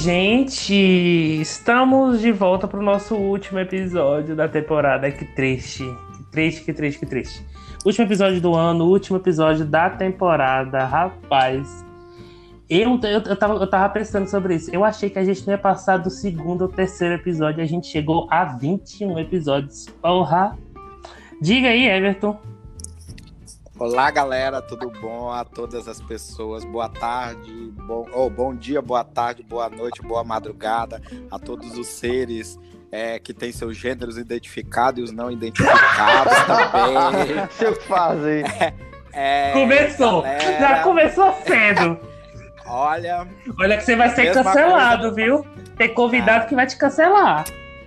gente! Estamos de volta para o nosso último episódio da temporada. Que triste. Que triste, que triste, que triste. Último episódio do ano, último episódio da temporada. Rapaz, eu, eu, eu, tava, eu tava pensando sobre isso. Eu achei que a gente não ia passar do segundo ou terceiro episódio. A gente chegou a 21 episódios. Porra! Diga aí, Everton. Olá, galera, tudo bom? A todas as pessoas, boa tarde, bom, oh, bom dia, boa tarde, boa noite, boa madrugada, a todos os seres é, que têm seus gêneros identificados e os não identificados também. Se fazem. É, é, começou, galera... já começou cedo. Olha. Olha que você vai ser cancelado, coisa... viu? Tem convidado ah. que vai te cancelar.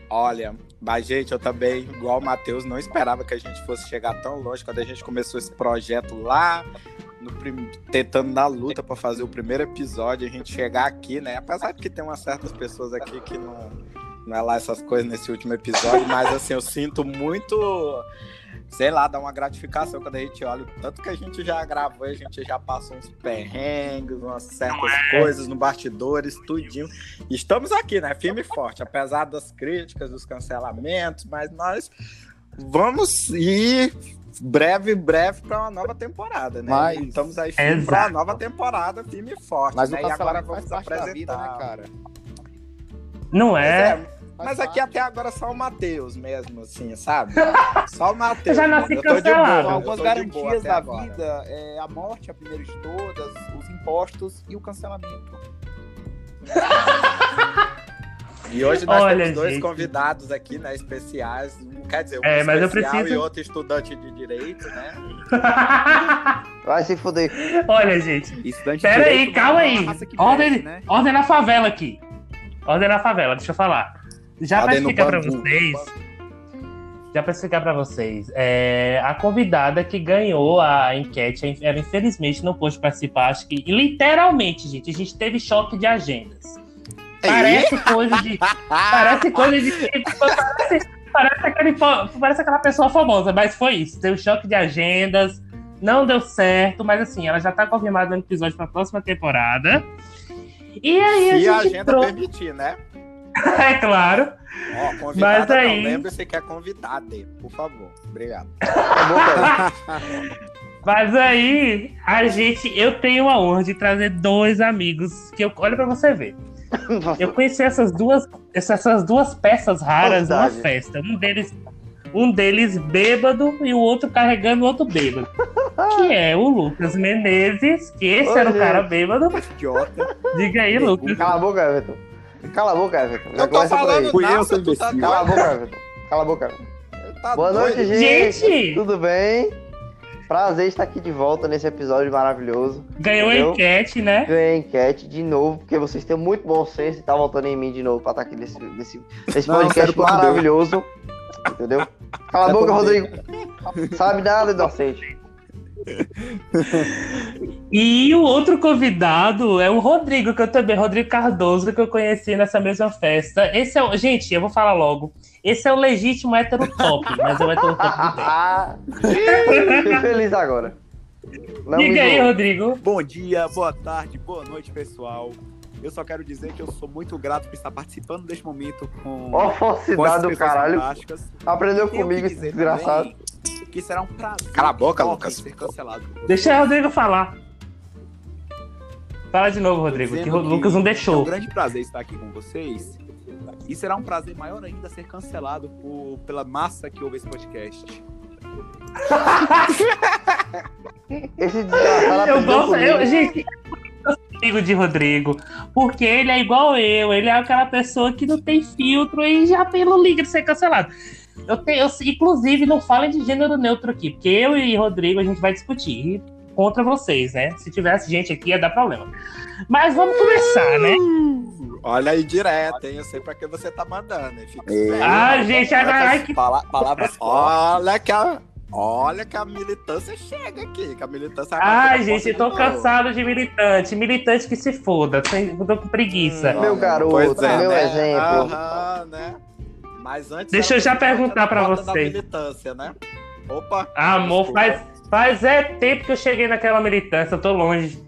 Olha, mas, gente, eu também, igual o Matheus, não esperava que a gente fosse chegar tão longe quando a gente começou esse projeto lá, no, tentando na luta para fazer o primeiro episódio, a gente chegar aqui, né? Apesar de que tem umas certas pessoas aqui que não, não é lá essas coisas nesse último episódio, mas assim, eu sinto muito sei lá, dá uma gratificação quando a gente olha o tanto que a gente já gravou, a gente já passou uns perrengues, umas certas é. coisas no bastidores, tudinho. Estamos aqui, né? Firme e forte, apesar das críticas, dos cancelamentos, mas nós vamos ir breve, breve para uma nova temporada, né? Mas... Estamos aí firme para uma nova temporada, firme e forte. Mas né? o e agora vamos apresentar, vida, né, cara? Não é. Mas aqui até agora só o Matheus mesmo, assim, sabe? Só o Matheus. Já nasci cancelado. Algumas garantias da agora. vida, é a morte, a primeira de todas, os impostos e o cancelamento. E hoje nós Olha, temos dois gente. convidados aqui, né, especiais. Quer dizer, um é, mas eu preciso... e outro estudante de direito, né? Vai se fuder. Olha, gente. Pera aí, calma aí. Ordem, né? ordem na favela aqui. Ordem na favela, deixa eu falar. Já para explicar para vocês, já para explicar para vocês, é, a convidada que ganhou a enquete, ela infelizmente não pôde participar, acho que literalmente, gente, a gente teve choque de agendas. Parece coisa de, parece coisa de, parece, parece, aquele, parece aquela pessoa famosa, mas foi isso, teve choque de agendas, não deu certo, mas assim, ela já tá confirmada no episódio para a próxima temporada. E aí Se a, gente a agenda trouxe... permitir, né? é claro. Ó, Mas aí... lembre-se que é convidada, por favor. Obrigado. Mas aí, a gente, eu tenho a honra de trazer dois amigos que eu, olha para você ver. Eu conheci essas duas, essas duas peças raras numa festa. Um deles, um deles bêbado e o outro carregando o outro bêbado. Que é o Lucas Menezes, que esse Ô, era gente. o cara bêbado. Idiota. Diga aí, Lucas. Cala a boca, Everton. Cala a boca, Everton. Eu tô falando eu, seu imbecil. Cala a boca, Everton. Cala a boca. Tá Boa doido. noite, gente. gente. Tudo bem? Prazer estar aqui de volta nesse episódio maravilhoso. Ganhou a enquete, né? Ganhei a enquete de novo, porque vocês têm muito bom senso e tá voltando em mim de novo pra estar aqui nesse, nesse, nesse Não, podcast maravilhoso. Entendeu? Cala a boca, Rodrigo. Sabe nada, inocente. e o outro convidado é o Rodrigo, que eu também, Rodrigo Cardoso, que eu conheci nessa mesma festa. Esse é o, gente, eu vou falar logo. Esse é o legítimo hétero top, mas é o hétero top Fiquei feliz agora. Não Diga aí, Rodrigo. Bom dia, boa tarde, boa noite, pessoal. Eu só quero dizer que eu sou muito grato por estar participando deste momento com. Ó, falsidade do caralho. Aprendeu comigo, esse desgraçado. Também, que será um prazer. Cala a boca, Lucas. Ser cancelado Deixa o Rodrigo falar. Fala de novo, Rodrigo, que o Lucas não deixou. É um grande prazer estar aqui com vocês. E será um prazer maior ainda ser cancelado por, pela massa que ouve esse podcast. esse eu gosto, eu, gente, eu amigo de Rodrigo, porque ele é igual eu, ele é aquela pessoa que não tem filtro e já pelo liga de ser cancelado. Eu tenho, eu, inclusive, não falem de gênero neutro aqui, porque eu e Rodrigo a gente vai discutir contra vocês, né? Se tivesse gente aqui ia dar problema. Mas vamos começar, né? Olha aí direto, hein? Eu sei pra que você tá mandando. Fica ah, gente, ai, que... Pala palavras Olha que a... Olha que a militância chega aqui, que a militância... Ai, gente, eu tô cansado de militante. Militante que se foda, tô com preguiça. Hum, meu garoto, é, meu né? exemplo. Aham, né? Mas antes. Deixa eu já perguntar para você. militância, né? Opa! Amor, faz, faz é tempo que eu cheguei naquela militância, eu tô longe.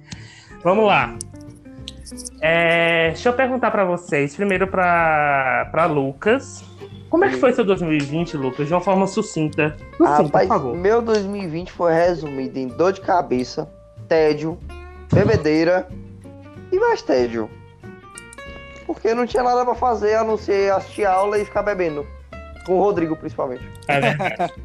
Vamos lá. É, deixa eu perguntar para vocês, primeiro para Lucas. Como é que foi seu 2020, Lucas? De uma forma sucinta. sucinta Rapaz, por favor. meu 2020 foi resumido em dor de cabeça, tédio, bebedeira e mais tédio. Porque não tinha nada para fazer a não ser assistir aula e ficar bebendo. Com o Rodrigo, principalmente. É verdade.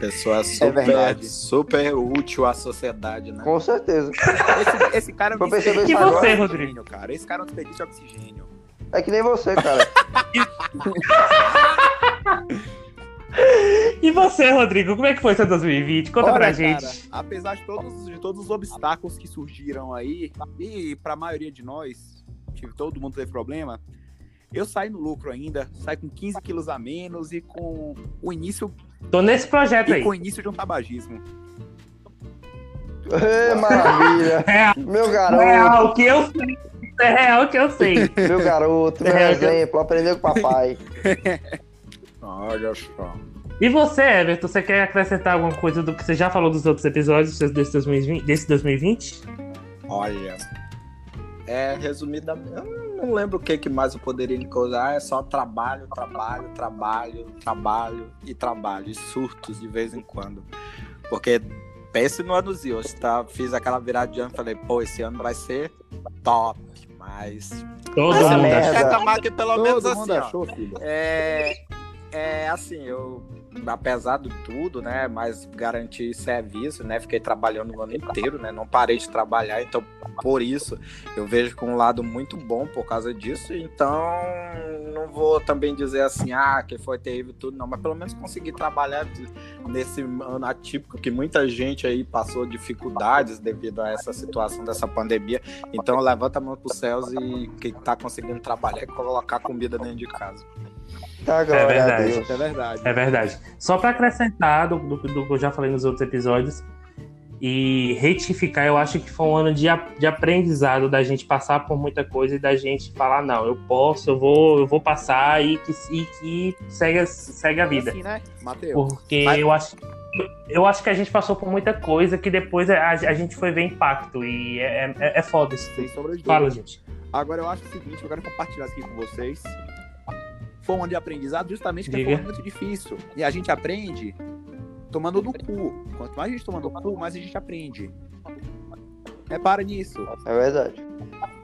Pessoa é super, é super útil à sociedade, né? Com certeza. Esse, esse cara não E você, Rodrigo? Cara. Esse cara não desperdiça oxigênio. É que nem você, cara. E você, Rodrigo, como é que foi seu 2020? Conta Olha, pra gente. Cara, apesar de todos, de todos os obstáculos que surgiram aí, e pra maioria de nós, que todo mundo teve problema, eu saí no lucro ainda, saí com 15 quilos a menos e com o início. Tô nesse projeto e aí. com o início de um tabagismo. É, maravilha! É, Meu garoto! É real que eu sei. É real que eu sei. Meu garoto, meu é exemplo, eu... aprendeu com o papai. Olha só. E você, Everton, você quer acrescentar alguma coisa do que você já falou dos outros episódios desse 2020? Desse 2020? Olha, é resumidamente, eu não lembro o que, que mais eu poderia encontrar, é só trabalho, trabalho, trabalho, trabalho e trabalho, e surtos de vez em quando. Porque pense no ano Zio, tá? Fiz aquela virada de ano e falei, pô, esse ano vai ser top, mas. Todo mundo achou. Que pelo Todo menos assim, achou, ó, é, é assim, eu apesar de tudo, né, mas garanti serviço, né, fiquei trabalhando o ano inteiro, né, não parei de trabalhar, então por isso eu vejo com um lado muito bom por causa disso, então não vou também dizer assim, ah, que foi terrível tudo, não, mas pelo menos consegui trabalhar nesse ano atípico que muita gente aí passou dificuldades devido a essa situação dessa pandemia, então levanta a mão para os céus e quem está conseguindo trabalhar é colocar comida dentro de casa. Tá, é verdade. Deus, é verdade. É verdade. Só para acrescentar do, do, do, que eu já falei nos outros episódios e retificar, eu acho que foi um ano de, de aprendizado da gente passar por muita coisa e da gente falar, não, eu posso, eu vou, eu vou passar e que, e que segue, segue a vida. Assim, né, Mateus? Porque Mas... eu acho eu acho que a gente passou por muita coisa que depois a, a gente foi ver impacto e é, é, é foda isso. Sem Fala, gente. Agora eu acho o seguinte, eu quero compartilhar aqui com vocês foi ano de aprendizado justamente porque foi muito difícil. E a gente aprende tomando no cu. Quanto mais a gente toma no cu, mais a gente aprende. Repara nisso. É verdade.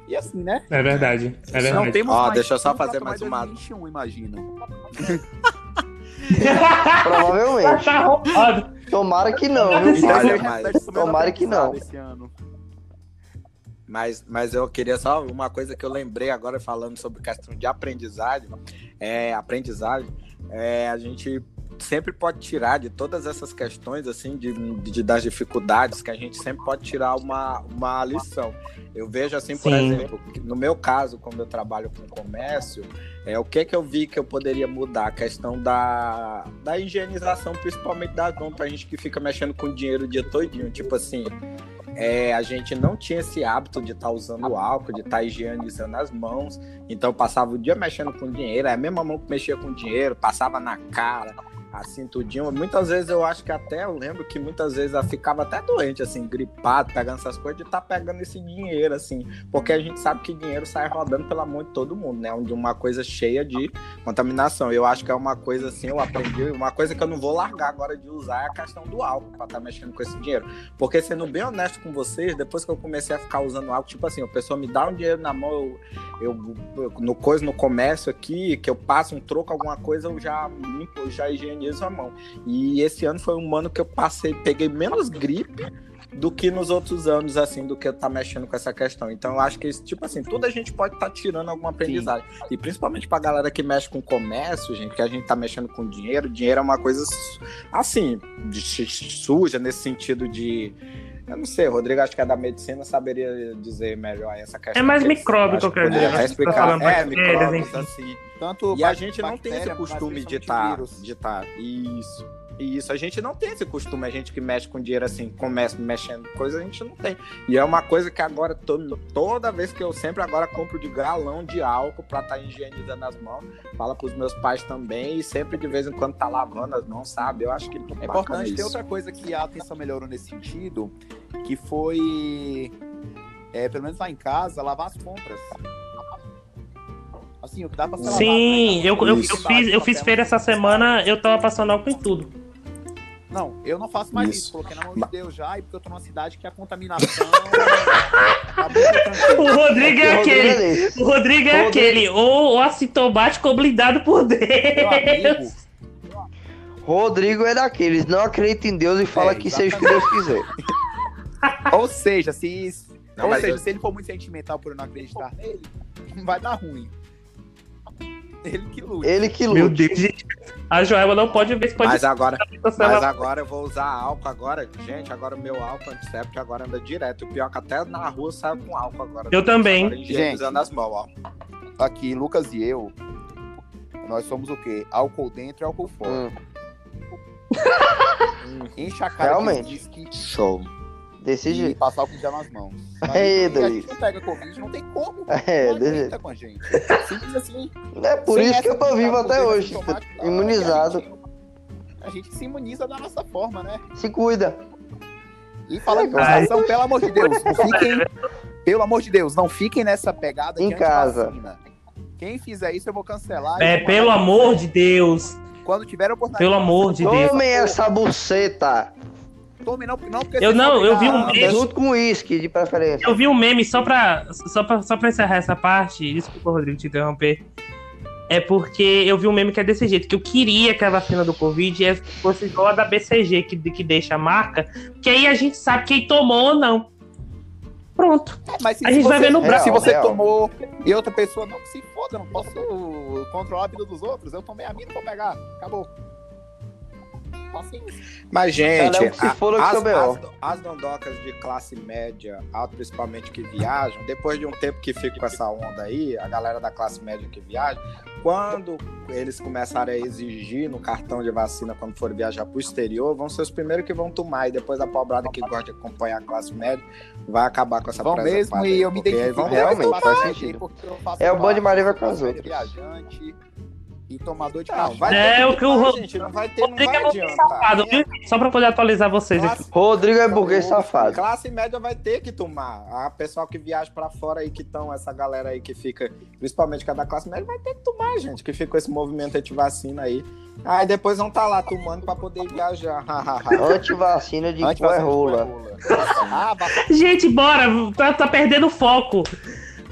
E assim, né? É verdade. É verdade. Não temos Ó, deixa eu só fazer mais uma. 2021, imagino. Provavelmente. Tá Tomara que não, viu? Olha, mas... Tomara que não. Mas, mas eu queria só uma coisa que eu lembrei agora falando sobre questão de aprendizagem. É, aprendizagem, é, a gente sempre pode tirar de todas essas questões assim de, de, das dificuldades que a gente sempre pode tirar uma, uma lição. Eu vejo assim, por Sim. exemplo, no meu caso, como eu trabalho com comércio, é o que que eu vi que eu poderia mudar a questão da, da higienização, principalmente das mãos para a gente que fica mexendo com dinheiro o dia todinho, tipo assim, é, a gente não tinha esse hábito de estar tá usando álcool, de estar tá higienizando as mãos. Então passava o dia mexendo com dinheiro, é a mesma mão que mexia com dinheiro, passava na cara, assim, tudinho. Muitas vezes eu acho que até eu lembro que muitas vezes ela ficava até doente, assim, gripado, pegando essas coisas, de estar tá pegando esse dinheiro, assim, porque a gente sabe que dinheiro sai rodando pela mão de todo mundo, né? De uma coisa cheia de contaminação. Eu acho que é uma coisa assim, eu aprendi, uma coisa que eu não vou largar agora de usar é a questão do álcool para estar tá mexendo com esse dinheiro. Porque sendo bem honesto com vocês, depois que eu comecei a ficar usando álcool, tipo assim, a pessoa me dá um dinheiro na mão, eu, eu, eu no coisa, no comércio aqui, que eu passo um troco, alguma coisa, eu já limpo, eu já higienizo a mão. E esse ano foi um ano que eu passei, peguei menos gripe do que nos outros anos, assim, do que tá mexendo com essa questão. Então, eu acho que, tipo assim, tudo a gente pode estar tá tirando alguma aprendizagem. Sim. E principalmente pra galera que mexe com comércio, gente, que a gente tá mexendo com dinheiro. Dinheiro é uma coisa, assim, de, suja, nesse sentido de. Eu não sei, Rodrigo, acho que é da medicina, saberia dizer melhor essa questão. É mais micróbio que eu quero dizer. Explicar. É, micróbios, assim. Tanto e a gente não tem esse costume de estar. Tá, de tá, isso. Isso, a gente não tem esse costume, a gente que mexe com dinheiro assim, começa mexendo coisa, a gente não tem. E é uma coisa que agora, todo, toda vez que eu sempre agora compro de galão de álcool pra estar tá higienizando as mãos, fala pros meus pais também, e sempre de vez em quando tá lavando as mãos, sabe? Eu acho que é importante. Tem outra coisa que a atenção melhorou nesse sentido, que foi é, pelo menos lá em casa, lavar as compras. Assim, o que dá pra ser Sim, eu, eu, eu, fiz, eu fiz feira essa semana, eu tava passando álcool em tudo. Não, eu não faço mais isso. isso. Coloquei na mão de Deus já, e porque eu tô numa cidade que a contaminação. o Rodrigo é aquele. O Rodrigo é aquele. Ou, o assintomático blindado por Deus. Rodrigo é daqueles, não acredita em Deus e fala é, que seja o que Deus quiser. Ou seja, se, não, ou seja, eu... se ele for muito sentimental por eu não acreditar nele, vai dar ruim. Ele que lute. Ele que lute. Meu Deus, gente. A Joelma não pode ver se pode. Mas agora, mas agora eu vou usar álcool agora. Gente, agora o meu álcool antisséptico agora anda direto. O pior é que até na rua sai com álcool agora. Eu também. Agora, gente, usando as mãos, ó. Aqui, Lucas e eu, nós somos o quê? Álcool dentro e álcool fora. Hum. Enche a cara Realmente. Que Show. Desse e jeito. passar o gel nas mãos. É, a gente não pega Covid, não tem como. É, não desse com a gente. Simples assim. É por isso que eu tô vivo até hoje. Imunizado. A gente, a gente, se imuniza da nossa forma, né? Se cuida. E fala em imunização, pelo amor de Deus, não fiquem. Pelo amor de Deus, não fiquem nessa pegada em casa. Quem fizer isso, eu vou cancelar. É, pelo amor de Deus. Quando tiver oportunidade. Pelo amor de Deus. Tomem essa buceta. Tome não, não porque Eu não, eu vi um meme. Junto com uísque, de preferência. Eu vi um meme só pra, só pra, só pra encerrar essa parte. Desculpa, Rodrigo, te interromper. É porque eu vi um meme que é desse jeito, que eu queria que a vacina do Covid é, fosse igual a da BCG, que, que deixa a marca, que aí a gente sabe quem tomou ou não. Pronto. É, mas a gente você, vai ver no braço. Se você real. tomou e outra pessoa não, que se foda, não posso controlar a vida dos outros. Eu tomei a minha, não vou pegar. Acabou. Mas, gente, é a, as, as, as dondocas de classe média, alto principalmente que viajam, depois de um tempo que fica com essa onda aí, a galera da classe média que viaja, quando eles começarem a exigir no cartão de vacina quando for viajar para o exterior, vão ser os primeiros que vão tomar. E depois a pobrada que gosta de acompanhar a classe média vai acabar com essa Vão mesmo e eu me identifico realmente, faz sentido. É o de Maria vai com as outras. Viajante, e tomador de não, vai é o que o Ro... gente, não vai ter, Rodrigo não vai é safado, viu? Só para poder atualizar vocês classe... aqui. Rodrigo é burguês safado. Classe média vai ter que tomar. A pessoal que viaja para fora aí que estão essa galera aí que fica, principalmente que é da classe média, vai ter que tomar, gente, que fica esse movimento anti-vacina aí. Aí depois vão estar tá lá tomando para poder viajar. Anti-vacina de é rola. gente, bora, tá, tá perdendo foco.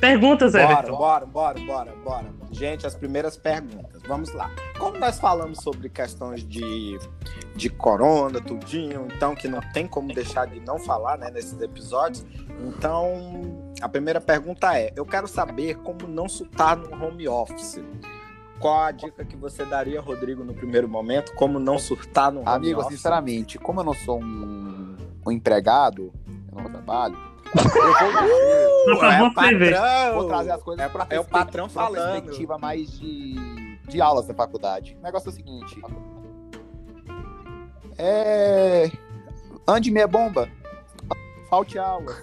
Perguntas, Everton. Bora, bora, bora, bora, bora. Gente, as primeiras perguntas. Vamos lá. Como nós falamos sobre questões de, de corona, tudinho, então que não tem como deixar de não falar né, nesses episódios. Então, a primeira pergunta é: eu quero saber como não surtar no home office. Qual a dica que você daria, Rodrigo, no primeiro momento? Como não surtar no home Amigo, office? sinceramente, como eu não sou um, um empregado, eu não trabalho, eu vou, é patrão. vou trazer as coisas é, pra é o patrão falando. perspectiva mais de, de aulas da faculdade. O negócio é o seguinte. É. Ande meia bomba. Falte aulas.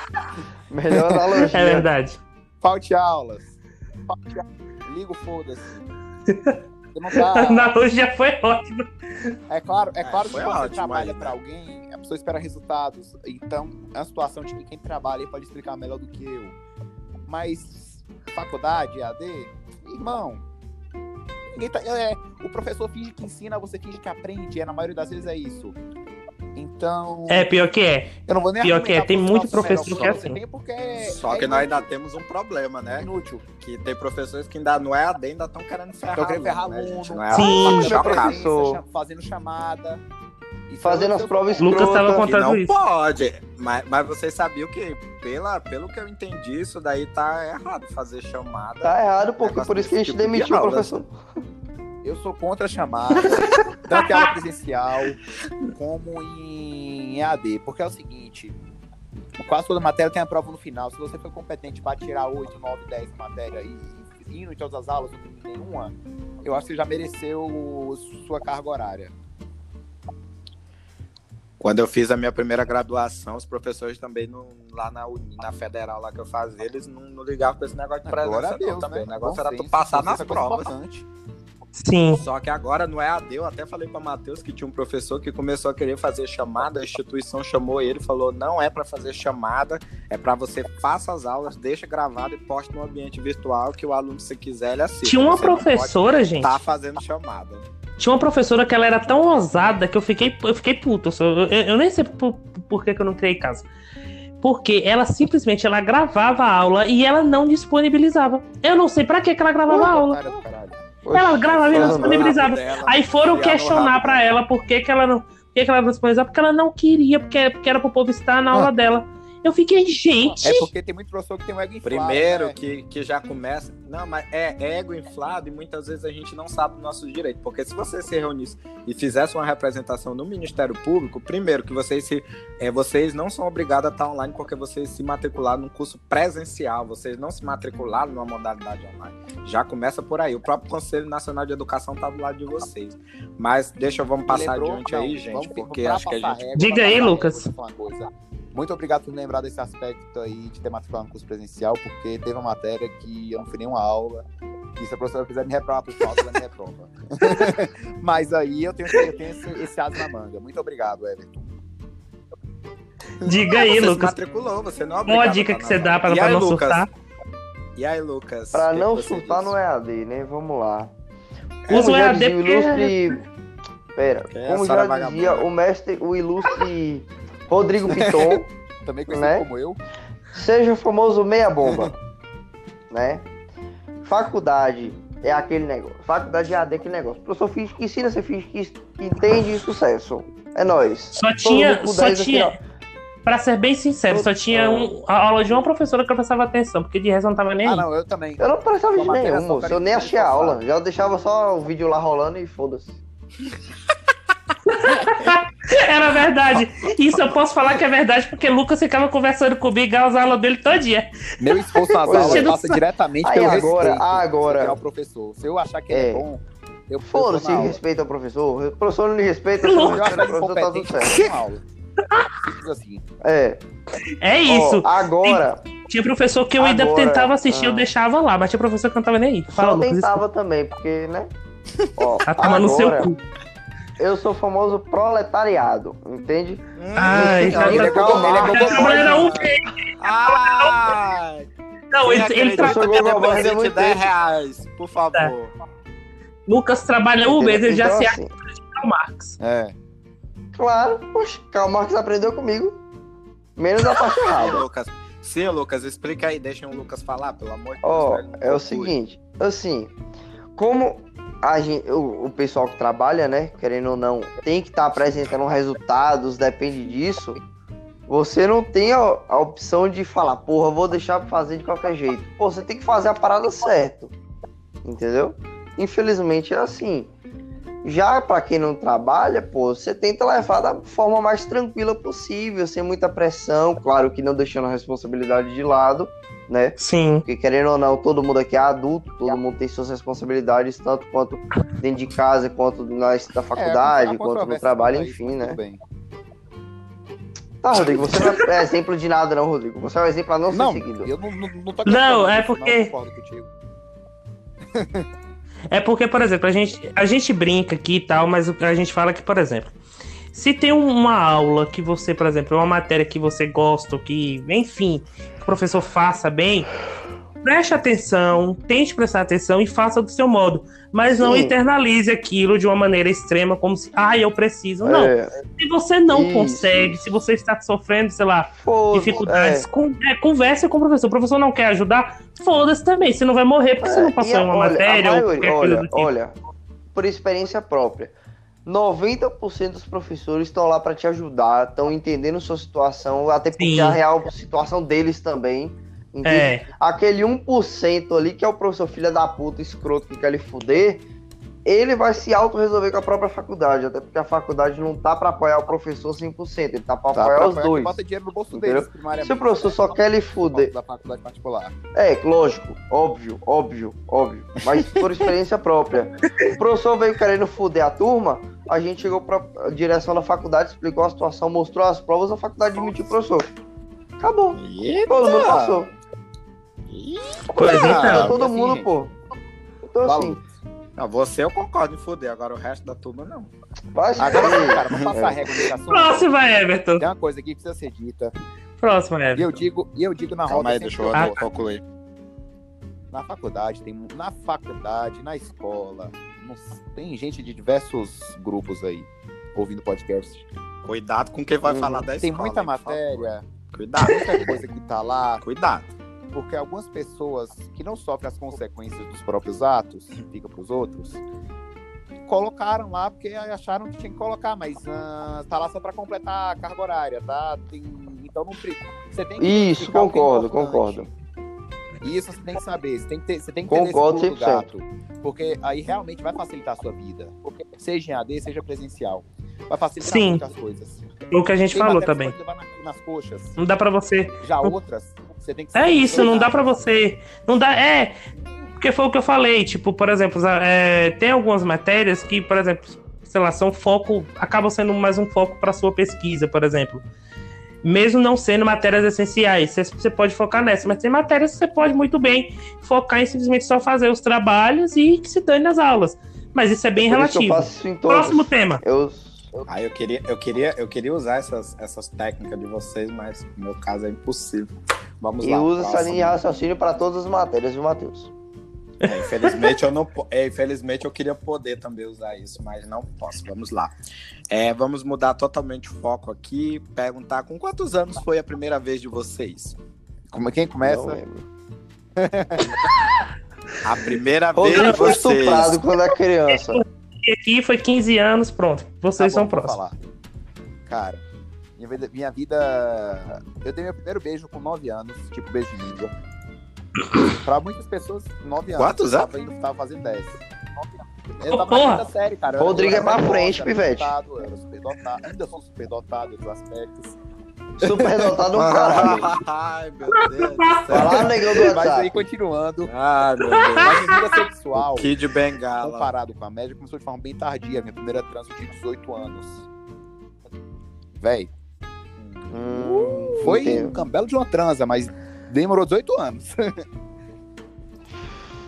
Melhor analogia. É verdade. Falte aulas. Falte... Liga o foda-se. Tá... analogia foi ótima. É claro, é claro é, que quando você trabalha para alguém, a pessoa espera resultados. Então, é uma situação de que quem trabalha pode explicar melhor do que eu. Mas, faculdade, AD, irmão, tá, é, o professor finge que ensina, você finge que aprende, é, na maioria das vezes é isso. Então. É, pior que é. Eu não vou nem Pior que é, tem muito professor que é assim. Porque Só que é nós ainda temos um problema, né? Inútil. Que tem professores que ainda não é AD, ainda estão querendo ferrar. Estão querendo ferrar né, aluno. Não é Sim, fazendo chamada. E fazendo as provas Lucas estava contando não isso. pode. Mas, mas vocês sabiam que, pela, pelo que eu entendi, isso daí tá errado, fazer chamada. Tá errado, porque por isso que a gente tipo demitiu o professor. Eu sou contra a chamada, tanto em aula presencial como em EAD, porque é o seguinte, quase toda matéria tem a prova no final. Se você for competente para tirar 8, 9, 10 na matéria e indo em todas as aulas, não tem nenhuma, eu acho que você já mereceu sua carga horária. Quando eu fiz a minha primeira graduação, os professores também, lá na, na federal lá que eu fazia, eles não, não ligavam pra esse negócio de presença. Agora Deus, também. Né? O negócio Bom era tu passar nas provas. Sim. Só que agora no EAD, eu até falei para Matheus que tinha um professor que começou a querer fazer chamada, a instituição chamou ele, falou: "Não é para fazer chamada, é para você faça as aulas, deixa gravado e poste no ambiente virtual que o aluno se quiser ele assiste". Tinha uma você professora, gente. Tá fazendo chamada. Tinha uma professora que ela era tão ousada que eu fiquei eu fiquei puto. Eu, eu, nem sei por, por que, que eu não criei casa porque ela simplesmente ela gravava a aula e ela não disponibilizava. Eu não sei para que, que ela gravava a aula. Ela gravava e não disponibilizava. Aí foram questionar para ela por que, que ela não, por que, que ela não disponibilizava, porque ela não queria, porque, porque era pro povo estar na aula ah. dela. Eu fiquei, gente. É porque tem muito professor que tem um ego inflado. Primeiro, né? que, que já começa. Não, mas é ego inflado e muitas vezes a gente não sabe do nosso direito. Porque se você se reunisse e fizesse uma representação no Ministério Público, primeiro, que vocês se. É, vocês não são obrigados a estar online porque vocês se matricularam num curso presencial. Vocês não se matricularam numa modalidade online. Já começa por aí. O próprio Conselho Nacional de Educação está do lado de vocês. Mas deixa, vamos passar Lembrou? adiante não, aí, gente, vamos, porque vamos acho que a gente. Diga aí, Lucas. Muito obrigado por lembrar desse aspecto aí de ter matriculado no curso presencial, porque teve uma matéria que eu não fui nenhuma aula. E se a professora quiser me reprovar por falta, ela me reprova. Mas aí eu tenho, eu tenho esse, esse aso na manga. Muito obrigado, Everton. Diga aí, você Lucas. matriculou, você não é Uma dica que você dá para não Lucas? surtar. E aí, Lucas? Para não surtar no EAD, né? Vamos lá. Usa o EAD porque... ilustre... Pera, como já dizia o mestre, o ilustre Rodrigo Piton. Também conhecido né? como eu. Seja o famoso meia bomba. né? Faculdade é aquele negócio. Faculdade de AD é aquele negócio. Professor finge que ensina, você finge que, entende sucesso. É nóis. Só tinha. Só tinha. Pra ser bem sincero, só tinha um, a aula de uma professora que eu prestava atenção, porque de resto eu não tava nem ah, aí. Ah, não, eu também. Eu não prestava de nenhum, moço. Eu nem achei a aula. Já deixava só o vídeo lá rolando e foda-se. Era verdade. Isso eu posso falar que é verdade, porque Lucas ficava conversando comigo as aulas dele todo dia. Meu esforço nas aulas passa diretamente pelo agora, respeito agora. ao professor. Se eu achar que é, é bom, eu Foda-se, respeita o professor. O professor não lhe respeita, eu acho que o professor tá tudo certo. assim. É. É isso. Ó, agora. Tinha professor que eu agora, ainda tentava assistir, ah, eu deixava lá, mas tinha professor que não tava nem aí. Fala, Lucas, tentava isso. também, porque, né? Ó, tava agora, no seu cu eu sou famoso proletariado, entende? Ah, então, ele, é igual, ele é Ah! Não, ele, ele trabalha de 10 reais, por favor. É. Lucas trabalha um mês, ele já então, se assim, acha de Karl Marx. É. Claro, poxa, Karl Marx aprendeu comigo. Menos a parte errada. Lucas. Sim, Lucas, explica aí, deixa o Lucas falar, pelo amor de Deus. Ó, oh, é o seguinte, assim, como Gente, o, o, pessoal que trabalha, né, querendo ou não, tem que estar tá apresentando resultados, depende disso. Você não tem a, a, opção de falar, porra, vou deixar fazer de qualquer jeito. Pô, você tem que fazer a parada certo. Entendeu? Infelizmente é assim. Já para quem não trabalha, pô, você tenta levar da forma mais tranquila possível, sem muita pressão, claro que não deixando a responsabilidade de lado né? Sim. Porque querendo ou não, todo mundo aqui é adulto, todo mundo tem suas responsabilidades, tanto quanto dentro de casa, quanto na, da faculdade, é, quanto no trabalho, enfim, né? Tá, Rodrigo, você não é exemplo de nada, não, Rodrigo. Você é um exemplo a não, não ser seguido. Eu não, não, não tô Não, é porque. é porque, por exemplo, a gente, a gente brinca aqui e tal, mas a gente fala que, por exemplo, se tem uma aula que você, por exemplo, é uma matéria que você gosta, que, enfim, o professor faça bem, preste atenção, tente prestar atenção e faça do seu modo. Mas Sim. não internalize aquilo de uma maneira extrema, como se, ah, eu preciso. Não. É. Se você não Isso. consegue, se você está sofrendo, sei lá, dificuldades, é. Con é, converse com o professor. O professor não quer ajudar, foda-se também. Você não vai morrer porque você não é, passou em uma olha, matéria. Maioria, ou olha, tipo. olha, por experiência própria 90% dos professores estão lá para te ajudar, estão entendendo sua situação, até porque Sim. a real situação deles também. É. Aquele 1% ali que é o professor filha da puta, escroto que quer lhe fuder, ele vai se auto-resolver com a própria faculdade, até porque a faculdade não tá para apoiar o professor 100%, ele tá para tá apoiar os dois. Bota dinheiro no bolso deles, Se o professor só quer lhe fuder. Da faculdade particular. É, lógico, óbvio, óbvio, óbvio. Mas por experiência própria. O professor veio querendo fuder a turma, a gente chegou para a direção da faculdade, explicou a situação, mostrou as provas, a faculdade admitiu o professor. Acabou. Eita. Todo mundo passou. Pois então. Todo mundo, pô. Então assim Não, você eu concordo em foder, agora o resto da turma não. Pode agora, sim, cara, vamos passar a regra de Próxima, Everton. Tem uma coisa aqui que precisa ser dita. Próxima, Everton. E eu digo, e eu digo na Calma roda. Aí, deixa eu ah, concluir. Na faculdade, tem, na faculdade, na escola, tem gente de diversos grupos aí ouvindo podcast. Cuidado com quem vai hum, falar da escola. Tem muita matéria. Cuidado. Muita coisa que tá lá. Cuidado porque algumas pessoas que não sofrem as consequências dos próprios atos, fica para os outros, colocaram lá porque acharam que tinha que colocar, mas uh, tá lá só para completar a carga horária, tá? Tem, então não você tem que Isso, concordo, é concordo. Isso você tem que saber, você tem que ter, você tem que concordo ter esse gato, porque aí realmente vai facilitar a sua vida, porque seja em AD, seja presencial, vai facilitar Sim. muitas coisas. O que a gente Tem falou também. Nas coxas. Não dá para você. Já outras você tem que É isso, não dá para você. Não dá. É. Porque foi o que eu falei. Tipo, por exemplo, é, tem algumas matérias que, por exemplo, sei lá, são foco. acabam sendo mais um foco para sua pesquisa, por exemplo. Mesmo não sendo matérias essenciais, você pode focar nessa, mas tem matérias que você pode muito bem focar em simplesmente só fazer os trabalhos e que se dane nas aulas. Mas isso é bem relativo. Próximo tema. Eu ah, eu queria, eu queria, eu queria usar essas, essas técnicas de vocês, mas no meu caso é impossível. Vamos e lá. E usa essa linha de raciocínio para todas as matérias, viu, Matheus? É, infelizmente eu não é, infelizmente eu queria poder também usar isso, mas não posso. Vamos lá. É, vamos mudar totalmente o foco aqui. Perguntar com quantos anos foi a primeira vez de vocês? Como quem começa? a primeira vez de vocês. foi estuprado quando era criança. Aqui foi 15 anos, pronto. Vocês tá bom, são próximos. Cara, minha vida, minha vida. Eu dei meu primeiro beijo com 9 anos, tipo beijo de língua. pra muitas pessoas, 9 anos. Quantos anos? Tava, indo, tava fazendo 10. Eu tava oh, na série, cara. Rodrigo é pra frente, pivete. Eu era super dotado, ainda sou super dotado em aspectos. Super dotado um caralho. Ai, meu Deus do céu. Vai lá, negão do WhatsApp. Mas aí, continuando. Ah, meu Deus. Mas vida sexual, o Kid Bengala. comparado com a média, começou de forma bem tardia. Minha primeira trans eu tinha 18 anos. Véi, Hum, foi entendo. um cambelo de uma transa, mas demorou 18 anos.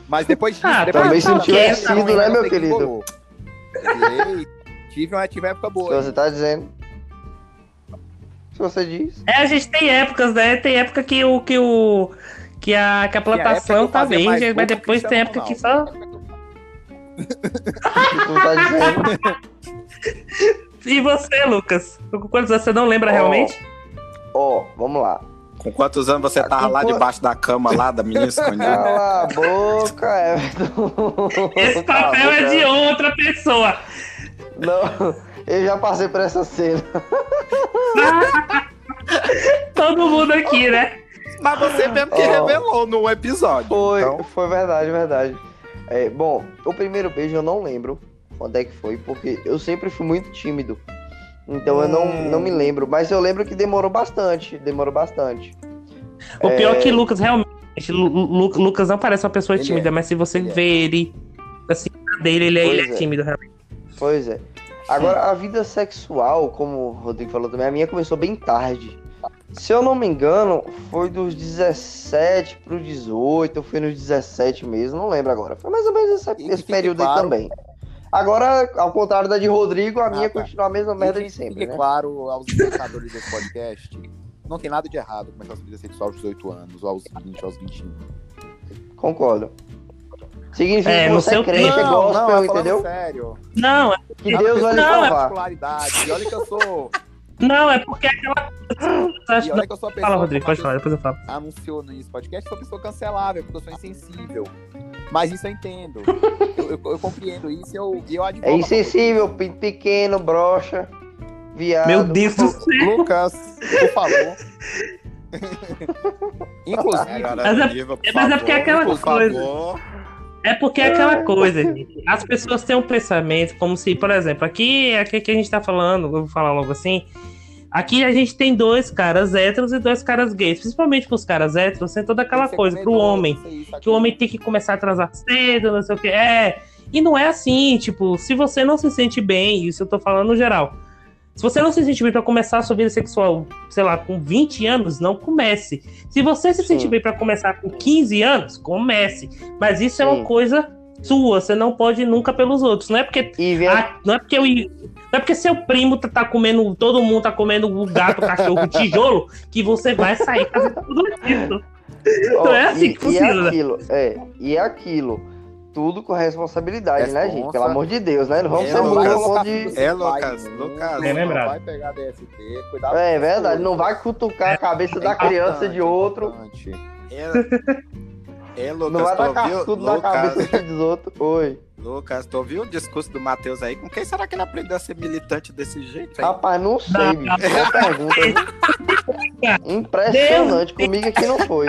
mas depois disso. Ah, depois também se não tivesse sido, né, meu querido? tive, uma, tive época boa. Se você tá dizendo. Se você diz. É, a gente tem épocas, né? Tem época que o. Que o que a, que a plantação tá bem, mas depois tem época que só. tá. E você, Lucas? Quantos anos você não lembra oh, realmente? Ó, oh, vamos lá. Com quantos anos você tava lá debaixo da cama lá da menina escondida? Cala a boca, Everton. Esse papel é de outra pessoa. Não, eu já passei por essa cena. Todo mundo aqui, né? Mas você mesmo que oh, revelou no episódio. Foi, então... foi verdade, verdade. É, bom, o primeiro beijo eu não lembro quando é que foi, porque eu sempre fui muito tímido. Então hum. eu não, não me lembro. Mas eu lembro que demorou bastante. Demorou bastante. O é... pior é que Lucas realmente. Lu, Lucas não parece uma pessoa ele tímida, é. mas se você ele vê é. ele assim dele, ele, é, ele é, é tímido realmente. Pois é. Agora, a vida sexual, como o Rodrigo falou também, a minha começou bem tarde. Se eu não me engano, foi dos 17 pro 18, ou foi nos 17 mesmo, não lembro agora. Foi mais ou menos esse, esse período claro, aí também. Agora, ao contrário da de Rodrigo, a ah, minha tá. continua a mesma merda de sempre. Né? claro aos espectadores desse podcast: não tem nada de errado começar a vida sexual aos 18 anos, ou aos 20, aos 21. Concordo. Significa é, que você é crente, é gospel, não, é entendeu? Sério. Não, é que Deus vai lhe salvar. É... E olha que eu sou não, é porque é aquela. E olha que eu sou a pessoa. Fala, Rodrigo, pode falar, depois eu falo. Anunciou nesse podcast, sou pessoa cancelável, porque eu sou insensível. Mas isso eu entendo. eu, eu, eu, compreendo isso e eu, eu advogo. É insensível, pequeno, brocha, viado. Meu Deus do céu. Lucas, por favor. Inclusive. Mas é, mas é porque é aquela coisa. Favor. É porque é aquela coisa, gente. As pessoas têm um pensamento como se, por exemplo, aqui, aqui que a gente tá falando, eu vou falar logo assim. Aqui a gente tem dois caras héteros e dois caras gays. Principalmente pros caras héteros, tem toda aquela coisa pro homem. Que o homem tem que começar a atrasar cedo, não sei o que. É. E não é assim, tipo, se você não se sente bem, isso eu tô falando no geral. Se você não se sente bem para começar a sua vida sexual, sei lá, com 20 anos, não comece. Se você se sente bem para começar com 15 anos, comece. Mas isso Sim. é uma coisa sua, você não pode nunca pelos outros. Não é porque. Ah, não é porque eu. Não é porque seu primo tá, tá, comendo, todo mundo tá comendo o gato, o cachorro, o tijolo, que você vai sair fazendo tudo isso. Oh, não é assim e, que funciona. E é aquilo, é, e é aquilo tudo com responsabilidade, Responsa. né, gente? Pelo amor de Deus, né? Não vamos é, ser muito de. É, Lucas, Lucas. É lembrado. Vai pegar DST, cuidado. É, é verdade, não vai cutucar a cabeça é da criança de outro. É, é Lucas, não vai tacar tudo Lucas... na cabeça dos outros. Oi. Lucas, tu ouviu o discurso do Matheus aí? Com quem será que ele aprendeu a ser militante desse jeito aí? Rapaz, não sei, bicho. Boa pergunta. Impressionante. Deus Comigo aqui não foi.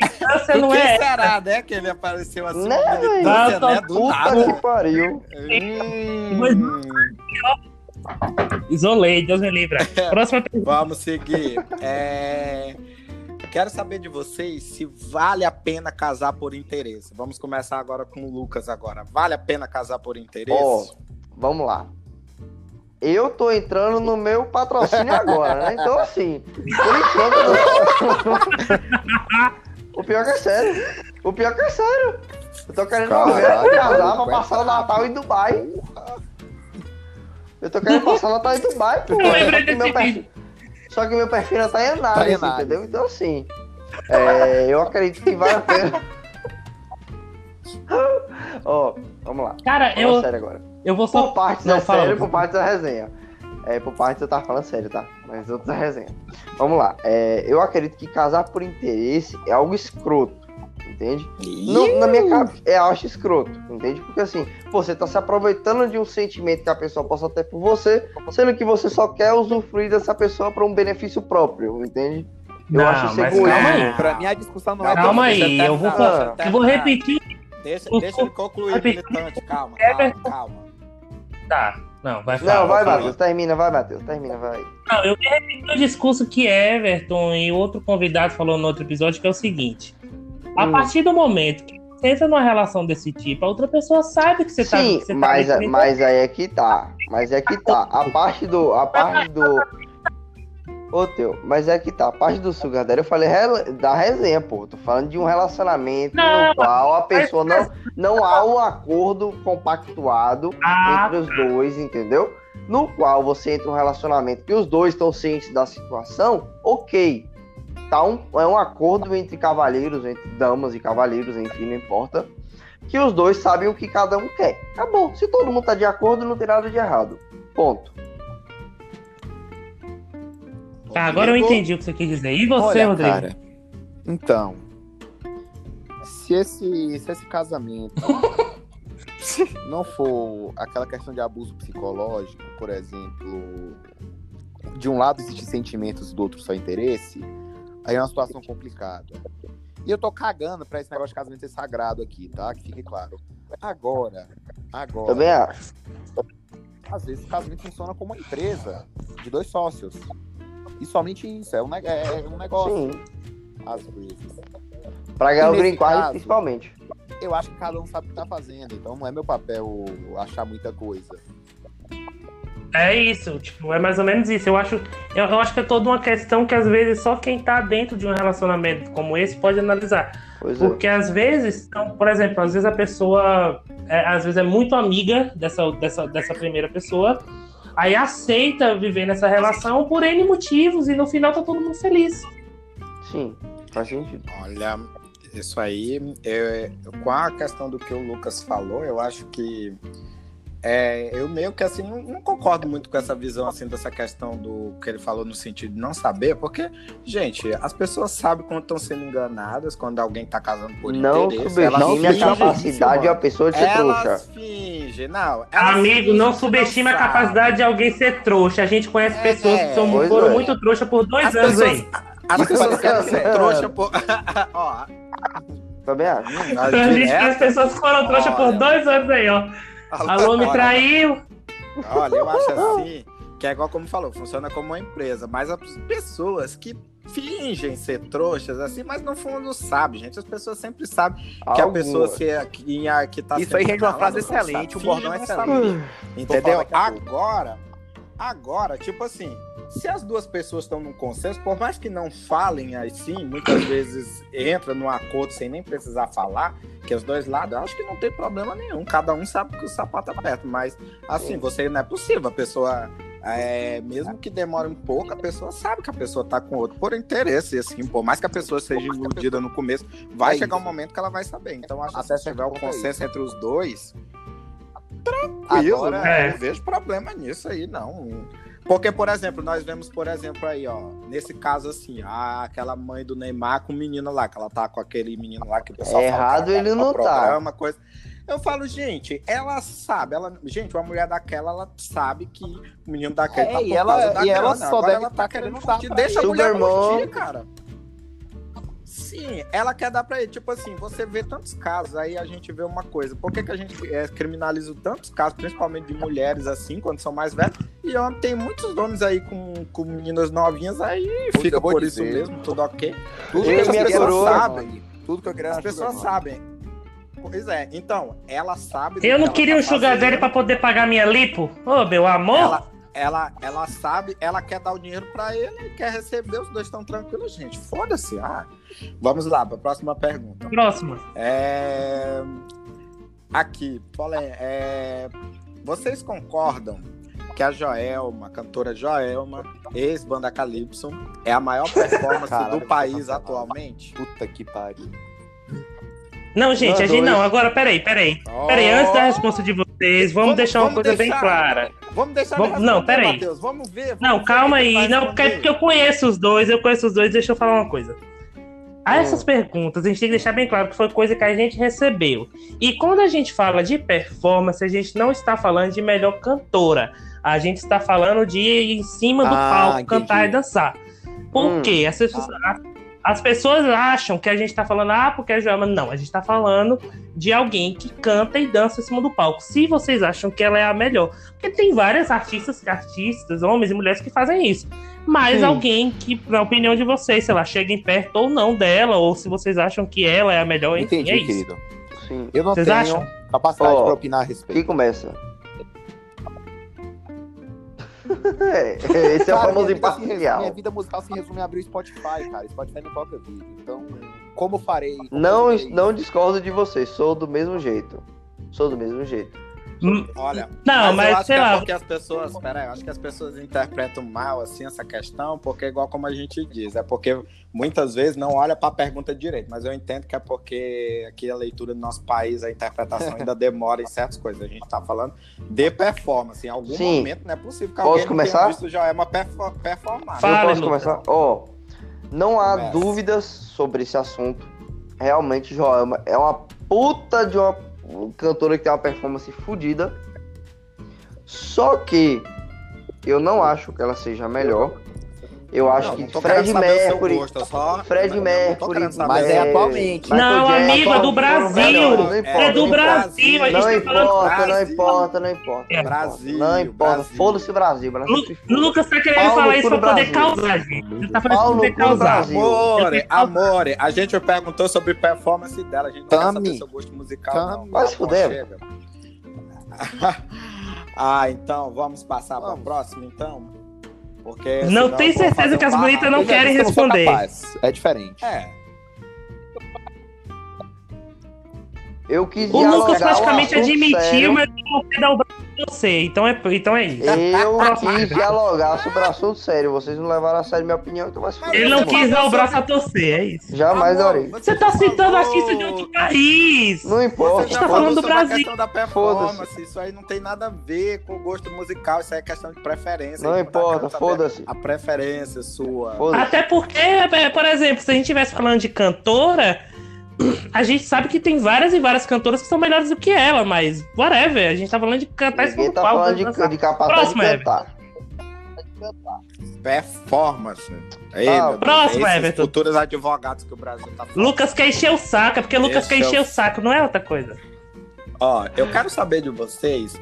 Você não é. será, né? Que ele apareceu assim. Né, militância, né? Do puta nada. que pariu. Hum. Isolei, Deus me livre. Próxima pergunta. Vamos seguir. É... Quero saber de vocês se vale a pena casar por interesse. Vamos começar agora com o Lucas agora. Vale a pena casar por interesse? Oh, vamos lá. Eu tô entrando no meu patrocínio agora, né? Então, assim, por enquanto. o pior que é sério. O pior que é sério. Eu tô querendo Caralho, casar pra passar o Natal em Dubai. Eu tô querendo passar o Natal em Dubai, pô. Só que, meu perfil, só que meu perfil já tá em análise, tá entendeu? Então, assim, é, eu acredito que vale a pena. Ó, oh, vamos lá. Cara, vamos eu. Sério agora. Eu vou só. Por partes não, é fala, sério, por partes da resenha. É, por partes eu tava falando sério, tá? Mas outros é resenha. Vamos lá. É, eu acredito que casar por interesse é algo escroto. Entende? No, na minha cabeça, é, eu acho escroto, entende? Porque assim, você tá se aproveitando de um sentimento que a pessoa possa ter por você, sendo que você só quer usufruir dessa pessoa para um benefício próprio, entende? Eu não, acho isso egoísmo. Calma aí. Pra mim a discussão não é Calma aí, eu vou, eu vou repetir. Deixa, deixa ele concluir, militante. Calma, calma, calma. Tá. Não, vai falar. Não, vai, Matheus. Termina, vai, Matheus. Termina, vai. Não, eu repetir o discurso que Everton e outro convidado falou no outro episódio, que é o seguinte. A hum. partir do momento que você entra numa relação desse tipo, a outra pessoa sabe que você Sim, tá. Sim, mas, tá mas aí é que tá. Mas é que tá. A parte do. A parte do Ô, teu, mas é que tá, a parte do Sugar Daddy, eu falei da resenha, pô. Tô falando de um relacionamento não, no qual a pessoa não, não há um acordo compactuado ah, entre os dois, entendeu? No qual você entra um relacionamento que os dois estão cientes da situação, ok. Tá um, é um acordo entre cavalheiros, entre damas e cavalheiros, enfim, não importa. Que os dois sabem o que cada um quer. Acabou. Se todo mundo tá de acordo, não tem nada de errado. Ponto. Tá, agora eu entendi o que você quis dizer. E você, Olha, Rodrigo? Cara, então, se esse, se esse casamento não for aquela questão de abuso psicológico, por exemplo, de um lado existem sentimentos do outro só interesse, aí é uma situação complicada. E eu tô cagando pra esse negócio de casamento ser sagrado aqui, tá? Que fique claro. Agora, agora. Também acho. Às vezes o casamento funciona como uma empresa de dois sócios. E somente isso, é um, é, é um negócio. Sim. Às vezes. Pra ganhar o green card, principalmente. Eu acho que cada um sabe o que tá fazendo, então não é meu papel achar muita coisa. É isso, tipo, é mais ou menos isso. Eu acho, eu, eu, acho que é toda uma questão que às vezes só quem tá dentro de um relacionamento como esse pode analisar. Pois é. Porque é. às vezes, então, por exemplo, às vezes a pessoa é, às vezes é muito amiga dessa, dessa, dessa primeira pessoa Aí aceita viver nessa relação por N motivos e no final tá todo mundo feliz. Sim, faz sentido. Olha, isso aí, eu, com a questão do que o Lucas falou, eu acho que é, eu meio que assim não, não, concordo muito com essa visão assim dessa questão do que ele falou no sentido de não saber, porque gente, as pessoas sabem quando estão sendo enganadas, quando alguém está casando por não interesse, elas não a capacidade a pessoa de ser elas trouxa. Fingem, não. Amigo, não subestima a capacidade de alguém ser trouxa. A gente conhece é, pessoas que são, foram é. muito trouxa por dois as anos pessoas, aí. As pessoas querem ser trouxa por ó. Também acho. A gente conhece pessoas que foram trouxa por dois anos aí, ó. Alô, me traiu. Olha, eu acho assim, que é igual como falou, funciona como uma empresa, mas as pessoas que fingem ser trouxas assim, mas no fundo sabe, gente. As pessoas sempre sabem que a pessoa se, é, que, que tá Isso aí, gente, uma frase excelente, o bordão é excelente. Entendeu? Agora, agora, tipo assim, se as duas pessoas estão num consenso, por mais que não falem assim, muitas vezes entra num acordo sem nem precisar falar, que os dois lados, eu acho que não tem problema nenhum. Cada um sabe que o sapato aperta, mas assim, você não é possível. A pessoa, é, mesmo que demore um pouco, a pessoa sabe que a pessoa tá com outro por interesse, assim, por mais que a pessoa seja iludida no começo, vai é chegar um momento que ela vai saber. Então, acho que se tiver o consenso entre os dois, tranquilo, Agora, né? é. não vejo problema nisso aí, não. Porque, por exemplo, nós vemos, por exemplo, aí, ó, nesse caso assim, a, aquela mãe do Neymar com o menino lá, que ela tá com aquele menino lá que o pessoal é Errado ele não tá. programa, tá. Coisa. Eu falo, gente, ela sabe, ela, gente, uma mulher daquela, ela sabe que o menino daquela é, tá e ela, e ela só Agora deve ela tá querendo curtir, deixa a mulher curtir, cara. Sim, ela quer dar pra ele. Tipo assim, você vê tantos casos, aí a gente vê uma coisa. Por que, que a gente é, criminaliza tantos casos, principalmente de mulheres assim, quando são mais velhas? E tem muitos homens aí com, com meninas novinhas aí, fica por dizer. isso mesmo, tudo ok. Tudo que as pessoas sabem. Tudo que eu queria As pessoas sabem. Pois é, então, ela sabe. Eu não queria tá um sugar daddy pra poder pagar minha lipo. Ô, oh, meu amor. Ela, ela, ela sabe, ela quer dar o dinheiro para ele, quer receber, os dois estão tranquilos, gente. Foda-se. Ah, vamos lá, para a próxima pergunta. Próxima. É... Aqui, Polé, é... vocês concordam que a Joelma, a cantora Joelma, ex-banda Calypso, é a maior performance Caralho, do país atualmente? Puta que pariu. Não, gente, a gente não. Agora, peraí, peraí. Oh. Peraí, antes da resposta de vocês, vamos, vamos deixar uma vamos coisa deixar, bem clara. Vamos deixar vamos, Não, peraí. Mateus, vamos ver. Vamos não, ver calma aí. Não, porque, porque eu conheço os dois, eu conheço os dois, deixa eu falar uma coisa. A essas hum. perguntas, a gente tem que deixar bem claro que foi coisa que a gente recebeu. E quando a gente fala de performance, a gente não está falando de melhor cantora. A gente está falando de ir em cima do ah, palco, entendi. cantar e dançar. Por hum. quê? As pessoas, ah. As pessoas acham que a gente tá falando, ah, porque a Joelma. Não, a gente tá falando de alguém que canta e dança em cima do palco. Se vocês acham que ela é a melhor. Porque tem várias artistas, artistas, homens e mulheres que fazem isso. Mas Sim. alguém que, na opinião de vocês, sei lá, cheguem perto ou não dela, ou se vocês acham que ela é a melhor, enfim, Entendi, é isso. querido. Sim. Eu não vocês tenho acham? capacidade oh, para opinar a respeito. Quem começa? É, esse cara, é o famoso imparcial. Minha vida musical se resume a abrir o Spotify, cara. Spotify não toca vídeo. Então, como farei? Como não, não discordo de você, sou do mesmo jeito. Sou do mesmo jeito. Hum, Olha, não, mas, mas eu acho que é lá. é porque as pessoas, pera aí, eu acho que as pessoas interpretam mal assim essa questão, porque é igual como a gente diz, é porque muitas vezes não olha para a pergunta direito, mas eu entendo que é porque aqui a leitura do nosso país, a interpretação ainda demora em certas coisas. A gente está falando de performance, em algum Sim. momento não é possível que Posso alguém começar? visto já é uma performance. performance. Fala, eu posso começar? Ó, oh, não há Começa. dúvidas sobre esse assunto. Realmente, Joelma é uma puta de uma cantora que tem uma performance fodida. Só que eu não acho que ela seja melhor. Eu acho não, que não Fred Mercury. Gosto, só... Fred Mercury. Mas é atualmente. Não, amigo, é do Brasil. Não, é do Brasil. Não tá importa, não importa, não importa. É. Brasil. Não importa. Foda-se o Brasil. O Lucas tá querendo falar isso pra poder causar, gente. Ele tá falando pra poder causar. Amore, amore. A gente perguntou sobre performance dela. A gente não quer saber seu gosto musical. Vai se fuder. Ah, então vamos passar para o próximo, então. Porque não tem certeza que as bonitas não querem responder. É diferente. É. Eu quis O Lucas praticamente admitiu, mas não quer dar o braço pra você. Então é, então é isso. Eu quis dialogar sobre o assunto sério. Vocês não levaram a sério minha opinião, então vai se Ele não quis dar o braço a torcer, é isso. Jamais darei. Você tá citando artista de outro país. Não importa. Você tá falando do Brasil. questão da performance. Isso aí não tem nada a ver com o gosto musical. Isso aí é questão de preferência. Não importa, foda-se. A preferência sua. Até porque, é, por exemplo, se a gente estivesse falando de cantora a gente sabe que tem várias e várias cantoras que são melhores do que ela, mas whatever, a gente tá falando de cantar Ninguém tá palco, falando de, de capacidade Próximo, de cantar. Performance. Aí, ah, próximo, Everton. Futuros advogados que o Brasil tá falando. Lucas quer encher o saco, é porque Lucas Esse quer encher o saco, não é outra coisa. Ó, eu quero saber de vocês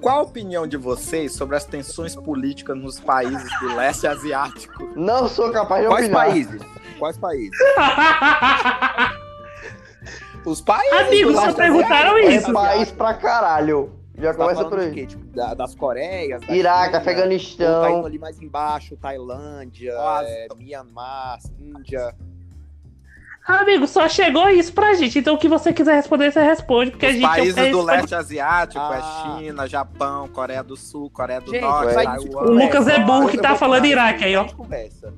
qual a opinião de vocês sobre as tensões políticas nos países do leste asiático? Não sou capaz de Quais opinar. países? Quais países? Os países. Amigos, só perguntaram é isso. É país pra caralho. Já tá começa por aí. Tipo, da, das Coreias. Da Iraque, China, Afeganistão. Tá indo ali mais embaixo, Tailândia, é, Myanmar, Índia. Amigo, só chegou isso pra gente. Então o que você quiser responder, você responde. Porque Os a gente países é do leste asiático é ah. é China, Japão, Coreia do Sul, Coreia do gente, Norte, Taiwan. O Lucas é burro que tá falando Iraque aí, ó. Conversa.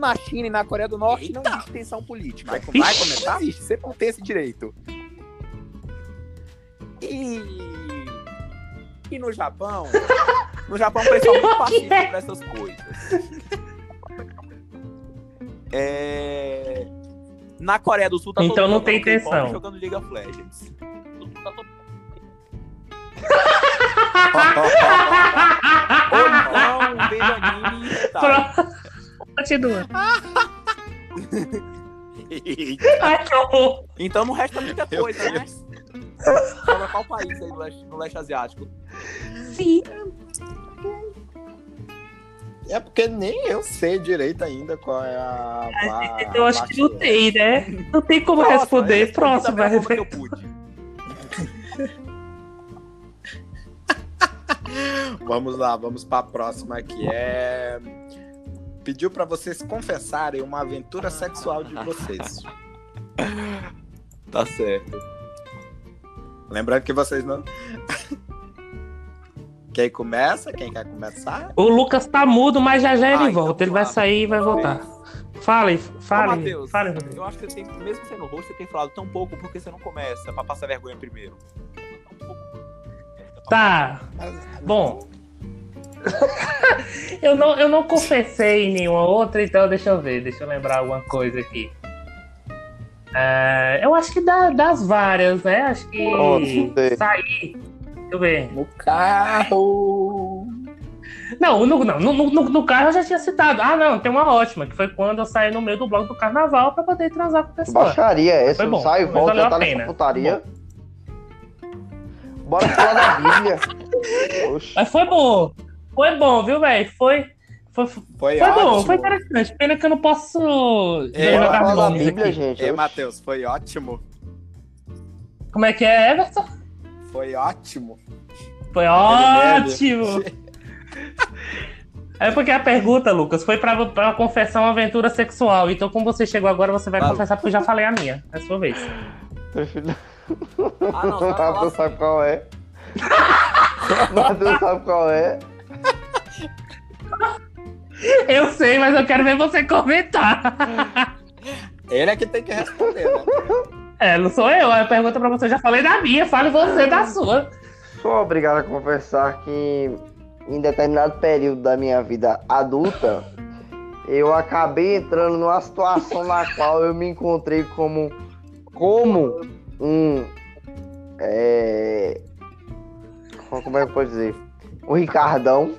Na China e na Coreia do Norte Eita. não existe tensão política. Vai, vai começar? Existe, você não tem esse direito. E... E no Japão? No Japão o pessoal é muito pacífico pra essas coisas. É... Na Coreia do Sul tá Então não tem tensão. jogando League of Legends. Ou então, veja anime e tal. Continua. Ai, que horror. Então não resta muita coisa, né? Fala qual país aí no leste, no leste asiático? Sim. É porque nem eu sei direito ainda qual é a. a eu acho que não tem, né? Não tem como Próxima, responder. Próximo, vai que eu pude. vamos lá, vamos para a próxima que é pediu para vocês confessarem uma aventura sexual de vocês. tá certo. Lembrando que vocês não quem começa? Quem quer começar? O Lucas tá mudo, mas já já ele ah, então volta. Então, ele vai sair e vai voltar. Fale, fale. Ô, Mateus, fale, eu acho que você tem, mesmo sendo rosto, você tem falado tão pouco porque você não começa pra passar vergonha primeiro. Tá. Bom. eu, não, eu não confessei em nenhuma outra, então deixa eu ver, deixa eu lembrar alguma coisa aqui. É, eu acho que da, das várias, né? Acho que oh, sair Deixa eu ver. No carro. Não, no, não no, no, no, carro eu já tinha citado. Ah, não, tem uma ótima, que foi quando eu saí no meio do bloco do carnaval pra poder transar com a pessoa. Baixaria essa, foi bom, sai e volta, já tá nessa putaria. Bora falar da Bíblia. Mas foi bom. Foi bom, viu, velho? Foi. Foi, foi, foi bom, foi interessante. Pena que eu não posso é, jogar Bíblia, aqui. gente. Ei, Matheus, foi ótimo. Como é que é, Everton? Foi ótimo. Foi ótimo! É porque a pergunta, Lucas, foi pra, pra confessar uma aventura sexual. Então, como você chegou agora, você vai confessar porque eu já falei a minha. É a sua vez. Ah, não, Matheus sabe qual é. Matheus sabe qual é. Eu sei, mas eu quero ver você comentar. Ele é que tem que responder, né? É, não sou eu. A pergunta pra você, eu já falei da minha, fale você da sua. Sou obrigado a confessar que em determinado período da minha vida adulta, eu acabei entrando numa situação na qual eu me encontrei como, como um. É, como é que eu posso dizer? Um Ricardão.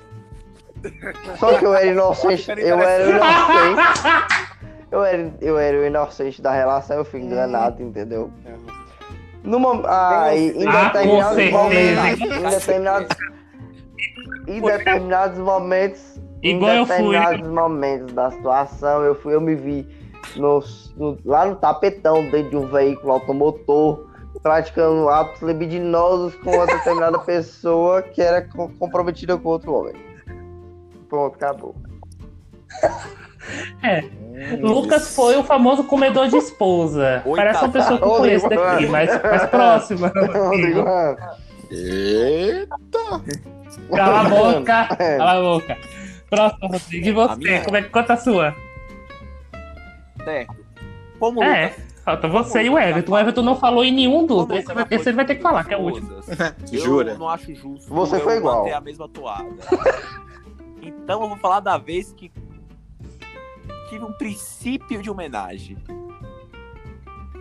Só que eu era inocente. Eu era inocente. Eu era, eu era o inocente da relação, eu fui enganado, entendeu? Numa, ah, em determinados momentos. Em determinados, em determinados momentos. Igual em determinados momentos da situação, eu, fui, eu me vi no, no, lá no tapetão dentro de um veículo automotor, praticando atos libidinosos com uma determinada pessoa que era comprometida com outro homem. Pronto, acabou. É. Lucas foi o famoso comedor de esposa. Oi, Parece uma pessoa que eu conheço daqui, mas mais próxima. Eita! Cala a boca! Cala a boca. Próximo, Rodrigo. E você? Minha... Como é que conta a sua? Certo. Como é. Lucas... Falta você e o Everton. O Everton não falou em nenhum dos. Esse, vai, esse ele vai ter que falar, que é o último. Jura? Eu não acho justo. Você foi igual. a mesma toada. então eu vou falar da vez que tive um princípio de homenagem.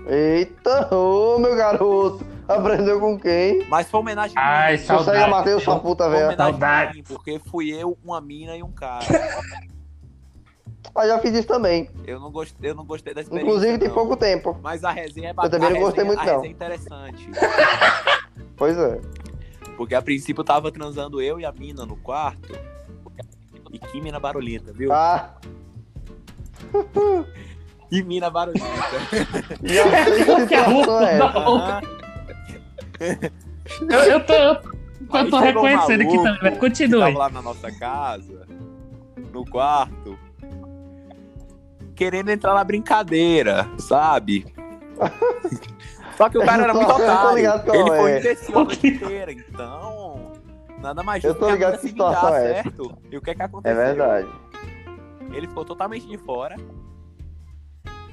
Eita, ô meu garoto! Aprendeu com quem? Mas foi homenagem Ai, minha. Saudade. Você Matheus, sua puta velha. Saudade. Porque fui eu, uma mina e um cara. ah, já fiz isso também. Eu não gostei, eu não gostei da experiência. Inclusive tem não. pouco tempo. Mas a resenha é bacana. Eu também não gostei resenha, muito, não. A resenha é interessante. pois é. Porque a princípio tava transando eu e a mina no quarto. Que mina barulhenta, viu? Ah. e mina barulhenta. E eu sei que situação é Eu, eu tô, eu tô reconhecendo aqui também, continue. Tava lá na nossa casa, no quarto, querendo entrar na brincadeira, sabe? Só que o cara era muito otário. Ele foi imbecil a noite inteira, então. Nada mais justo eu tô ligado que, que situação é certo. E o que é que aconteceu? É verdade. Ele ficou totalmente de fora.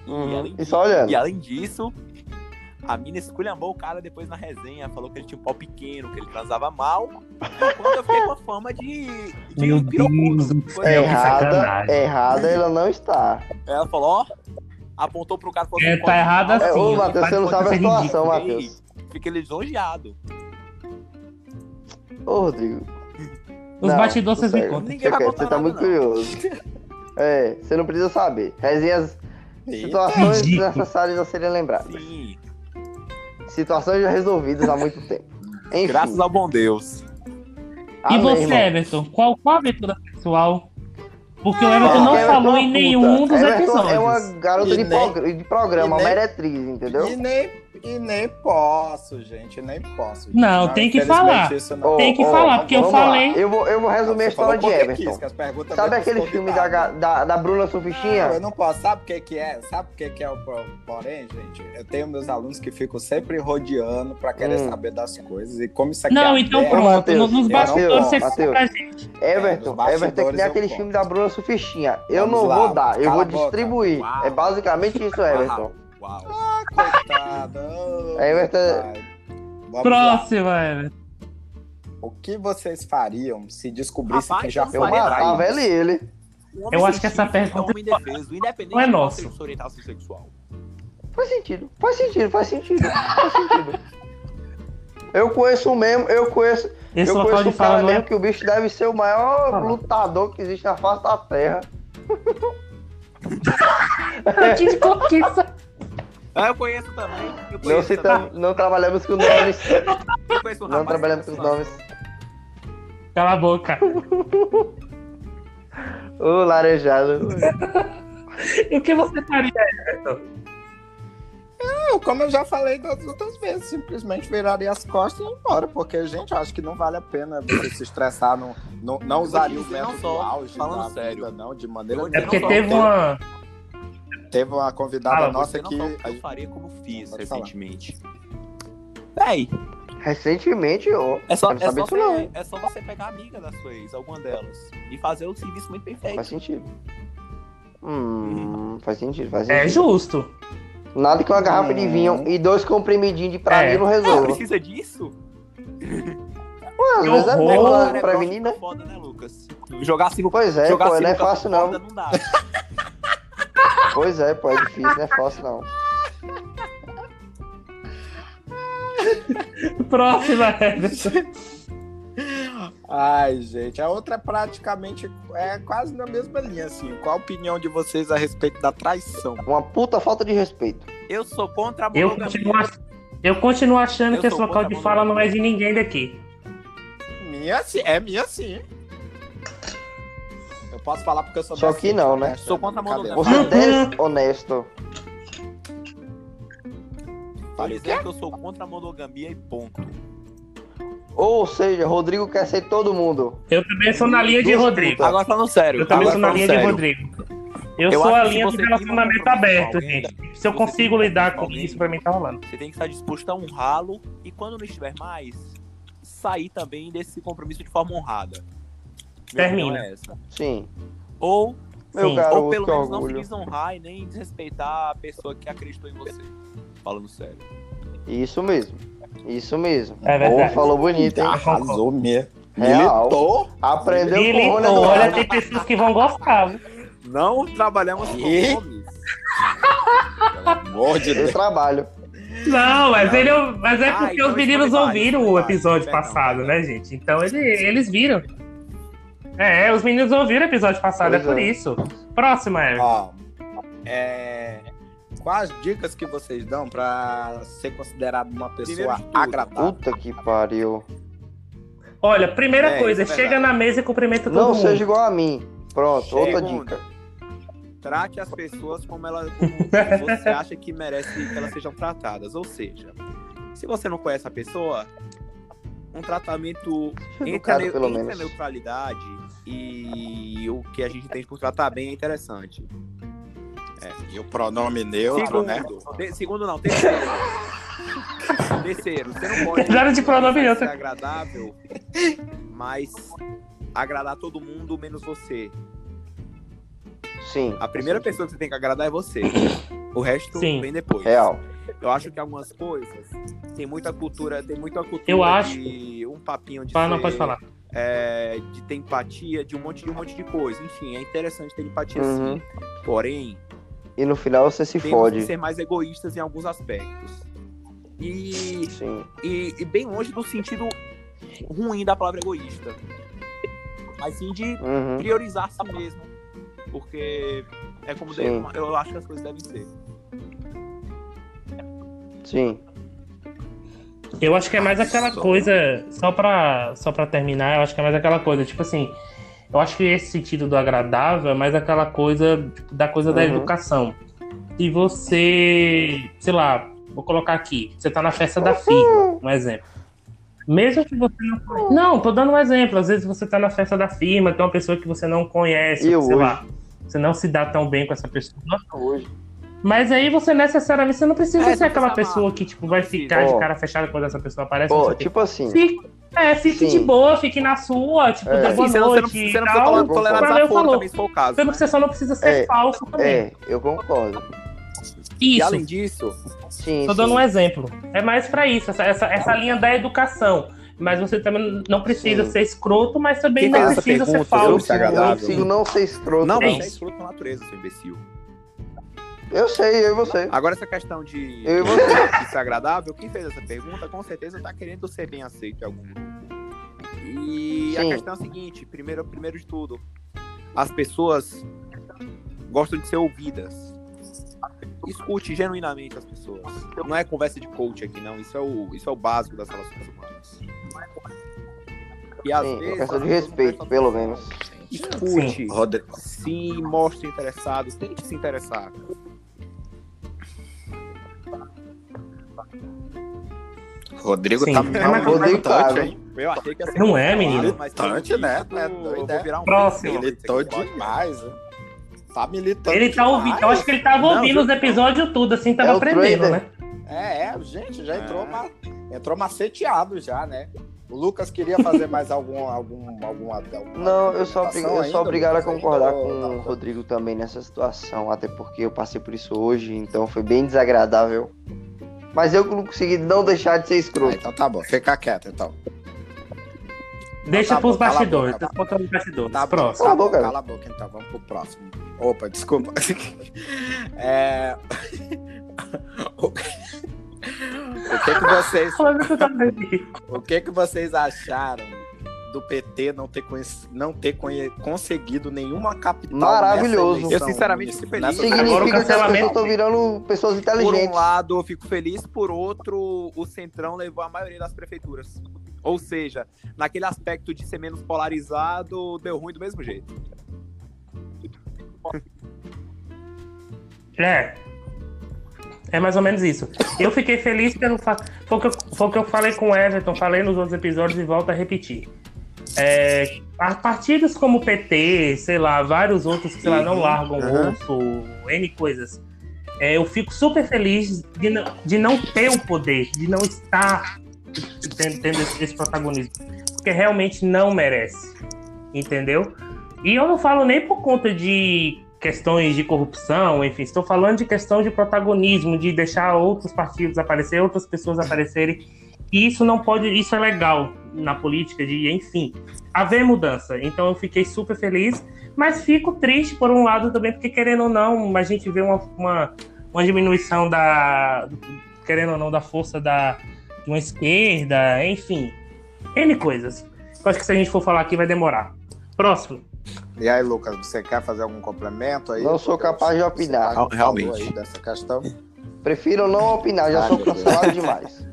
Uhum. E, além e só olhando. E além disso, a mina esculhambou o cara depois na resenha, falou que ele tinha um pau pequeno, que ele transava mal. Quando eu fiquei com a fama de. de Meu Deus, é errada, errada ela não está. Ela falou, ó, apontou pro cara e falou é, assim, tá errada assim. É, ô, Matheus, você não sabe a situação, Matheus. Fica lisonjeado. Ô, Rodrigo. Os batidores vocês me contam. Ninguém você, você tá muito curioso. É, você não precisa saber. Resenhas, situações necessárias a serem lembradas. Sim. Situações já resolvidas há muito tempo. Enfim. Graças ao bom Deus. Amém, e você, irmão. Everton? Qual, qual a aventura sexual? Porque o Everton não falou em nenhum dos Everton episódios. É uma garota de, nem, de programa, uma meretriz, entendeu? E nem e nem posso, gente, nem posso. Gente. Não, não, tem que falar. Não... Tem que oh, falar, oh, porque eu falei. Eu vou, eu vou resumir a história de Everton. Quis, Sabe aquele filme da, da, da Bruna Sufistinha? Não, eu não posso. Sabe o que, que é? Sabe o que, que é o porém, gente? Eu tenho meus alunos que ficam sempre rodeando pra querer hum. saber das coisas. E como isso aqui Não, é então pronto. Mateus, nos bastidores você conta pra gente. Everton, é, Everton é que nem aquele filme da Bruna Sufistinha. Eu não vou dar, eu vou distribuir. É basicamente isso, Everton. Uau. Coitado. Oh, Everton. Próxima, Everton. O que vocês fariam se descobrissem que já foi matava ele ele. Eu acho que essa pergunta não é nossa. sexual. Faz sentido, faz sentido, faz sentido, faz sentido. Eu conheço mesmo, eu conheço. Esse eu conheço o cara mesmo é... que o bicho deve ser o maior ah. lutador que existe na face da terra. de conquista. Ah, eu conheço também. Eu conheço não, citamos, não trabalhamos com nomes. Um não trabalhamos com nomes. Cala a boca. Ô, larejado. e o que você faria, Everton? Eu, como eu já falei das outras vezes, simplesmente viraria as costas e ir embora, porque, gente, acho que não vale a pena você se estressar, não, não, não usaria o método auge falando sério, vida, não, de maneira É porque teve uma... Teve uma convidada Fala, nossa que. Não, eu faria como fiz Pode recentemente. Véi. Recentemente, ó. É só, é, só você, é só você pegar a amiga da sua ex, alguma delas, e fazer o serviço muito bem feito. Faz sentido. Hum, faz sentido, faz é sentido. É justo. Nada que uma garrafa hum. de vinho e dois comprimidinhos de praia é. não resolva. precisa disso? Ué, às vezes é bom pra prevenir, né? Foda, né, Lucas? Jogar assim, pois é, jogar pô, não é fácil não. não dá. Pois é, pô, é difícil, não é fácil não. Próxima. Ai, gente, a outra é praticamente é quase na mesma linha, assim. Qual a opinião de vocês a respeito da traição? Uma puta falta de respeito. Eu sou contra a eu continuo, eu continuo achando eu que esse local de fala não é de ninguém daqui. Minha sim, é minha sim. Posso falar porque eu sou Só que não, né? Sou contra a monogamia. Você é deshonesto. Falei que eu sou contra a monogamia e ponto. Ou seja, Rodrigo quer ser todo mundo. Eu também sou na linha de Rodrigo. Agora falando sério. Eu também sou na linha sério. de Rodrigo. Eu, eu sou a linha de relacionamento aberto, gente. Se eu consigo lidar com isso, pra mim tá rolando. Você tem que estar disposto a honrá-lo e quando não estiver mais, sair também desse compromisso de forma honrada. Termina. É Sim. Ou, Meu garoto, ou pelo menos não se desonrar e nem desrespeitar a pessoa que acreditou em você. Falando sério. Isso mesmo. Isso mesmo. É verdade. Falou bonito, hein? Arrasou mesmo. Militou. Aprendeu Militou. com o Olha, tem pessoas que vão gostar. Viu? Não trabalhamos com nomes. Pelo amor de Deus. Eu trabalho. Não, mas, ele, mas é porque os meninos ouviram o episódio passado, né, gente? Então ele, eles viram. É, os meninos ouviram o episódio passado, pois é por é. isso. Próxima, Eric. Ó, é... Quais dicas que vocês dão pra ser considerado uma pessoa agradável? Puta que pariu. Olha, primeira é, coisa, é chega na mesa e cumprimenta todo Não mundo. seja igual a mim. Pronto, outra dica. Trate as pessoas como, ela, como você acha que merece que elas sejam tratadas. Ou seja, se você não conhece a pessoa, um tratamento entre, a, entre a neutralidade e o que a gente tem por tratar bem é interessante. É, e o pronome neutro, segundo, né? De, segundo não, terceiro. terceiro, você não pode Nada de pronome neutro. ser agradável, mas agradar todo mundo menos você. Sim. A primeira pessoa que você tem que agradar é você. O resto Sim. vem depois. Real. Eu acho que algumas coisas tem muita cultura, tem muita cultura eu acho... de um papinho de ah, ser, não pode falar. É, de ter empatia, de um monte de um monte de coisa. Enfim, é interessante ter empatia uhum. sim. Porém, e no final você se temos fode. ser mais egoístas em alguns aspectos. E, e, e, bem longe do sentido ruim da palavra egoísta. Mas sim de uhum. priorizar a si mesmo. Porque é como deve, eu acho que as coisas devem ser. Sim. Eu acho que é mais aquela coisa, só pra, só pra terminar, eu acho que é mais aquela coisa, tipo assim, eu acho que esse sentido do agradável é mais aquela coisa tipo, da coisa uhum. da educação. E você, sei lá, vou colocar aqui, você tá na festa da firma, um exemplo. Mesmo que você não. Não, tô dando um exemplo. Às vezes você tá na festa da firma, tem uma pessoa que você não conhece, sei hoje? lá. Você não se dá tão bem com essa pessoa. Hoje. Mas aí você necessariamente você não precisa é, ser aquela pessoa que tipo vai ficar oh. de cara fechada quando essa pessoa aparece. Oh, tipo assim. Fique, é, fique Sim. de boa, fique na sua, tipo, é. boa Sim, noite. Você não, você não precisa falar também, se for o caso. Você, né? você só não precisa ser é, falso também. É, eu concordo. Isso. E além disso, sim, tô sim. dando um exemplo. É mais para isso, essa, essa, essa linha da educação. Mas você também não precisa sim. ser escroto, mas também Quem não precisa ser falso. Eu não consigo não ser escroto. Não, não. você é escroto por natureza, seu imbecil. Eu sei, eu e você. Agora, essa questão de, eu e você. de ser agradável, quem fez essa pergunta, com certeza tá querendo ser bem aceito em algum. E Sim. a questão é a seguinte: primeiro, primeiro de tudo, as pessoas gostam de ser ouvidas. Escute genuinamente as pessoas. Não é conversa de coach aqui, não. Isso é o, isso é o básico das relações humanas. E às Sim, vezes. de respeito, pelo menos. Escute, Sim. se mostre interessado, tente se interessar. Rodrigo Sim. tá é Rodrigo, tá, hein? Eu achei que ia ser Não é, menino? Militante, né? É doido, é. Um Próximo. Militou demais, né? Tá militando. Ele tá ouvindo. Eu acho que ele tava ouvindo os episódios tudo, assim, tava é aprendendo, né? É, é, gente, já entrou, é. entrou maceteado já, né? O Lucas queria fazer mais algum, algum, alguma, alguma Não, eu sou, eu sou obrigado a concordar com o Rodrigo também nessa situação, até porque eu passei por isso hoje, então foi bem desagradável. Mas eu não consegui não deixar de ser escroto. Ah, então tá bom, fica quieto então. Deixa tá pros bom, bastidores, tá bom, tá bastidores. Tá próximo. Cala a boca, cala a boca então, vamos pro próximo. Opa, desculpa. é... o que que vocês O que que vocês acharam do PT não ter, não ter conhe... conseguido nenhuma capital Maravilhoso. Eu sinceramente fico feliz. Significa que as pessoas estão virando pessoas inteligentes. Por um lado, eu fico feliz, por outro, o Centrão levou a maioria das prefeituras. Ou seja, naquele aspecto de ser menos polarizado, deu ruim do mesmo jeito. É. É mais ou menos isso. Eu fiquei feliz pelo fato. Foi, foi o que eu falei com o Everton, falei nos outros episódios e volto a repetir. É, partidos como o PT, sei lá, vários outros que, sei lá, não uhum. largam uhum. osso, N coisas. É, eu fico super feliz de não, de não ter o poder, de não estar tendo, tendo esse, esse protagonismo. Porque realmente não merece. Entendeu? E eu não falo nem por conta de questões de corrupção, enfim, estou falando de questão de protagonismo, de deixar outros partidos aparecer, outras pessoas aparecerem. E isso não pode, isso é legal na política, de, enfim, haver mudança. Então eu fiquei super feliz, mas fico triste por um lado também, porque querendo ou não, a gente vê uma, uma, uma diminuição da, querendo ou não, da força da, de uma esquerda, enfim, N coisas. Eu acho que se a gente for falar aqui vai demorar. Próximo. E aí, Lucas, você quer fazer algum complemento aí? Não sou capaz de opinar. Realmente. dessa questão? Prefiro não opinar, já Ai, sou cancelado demais.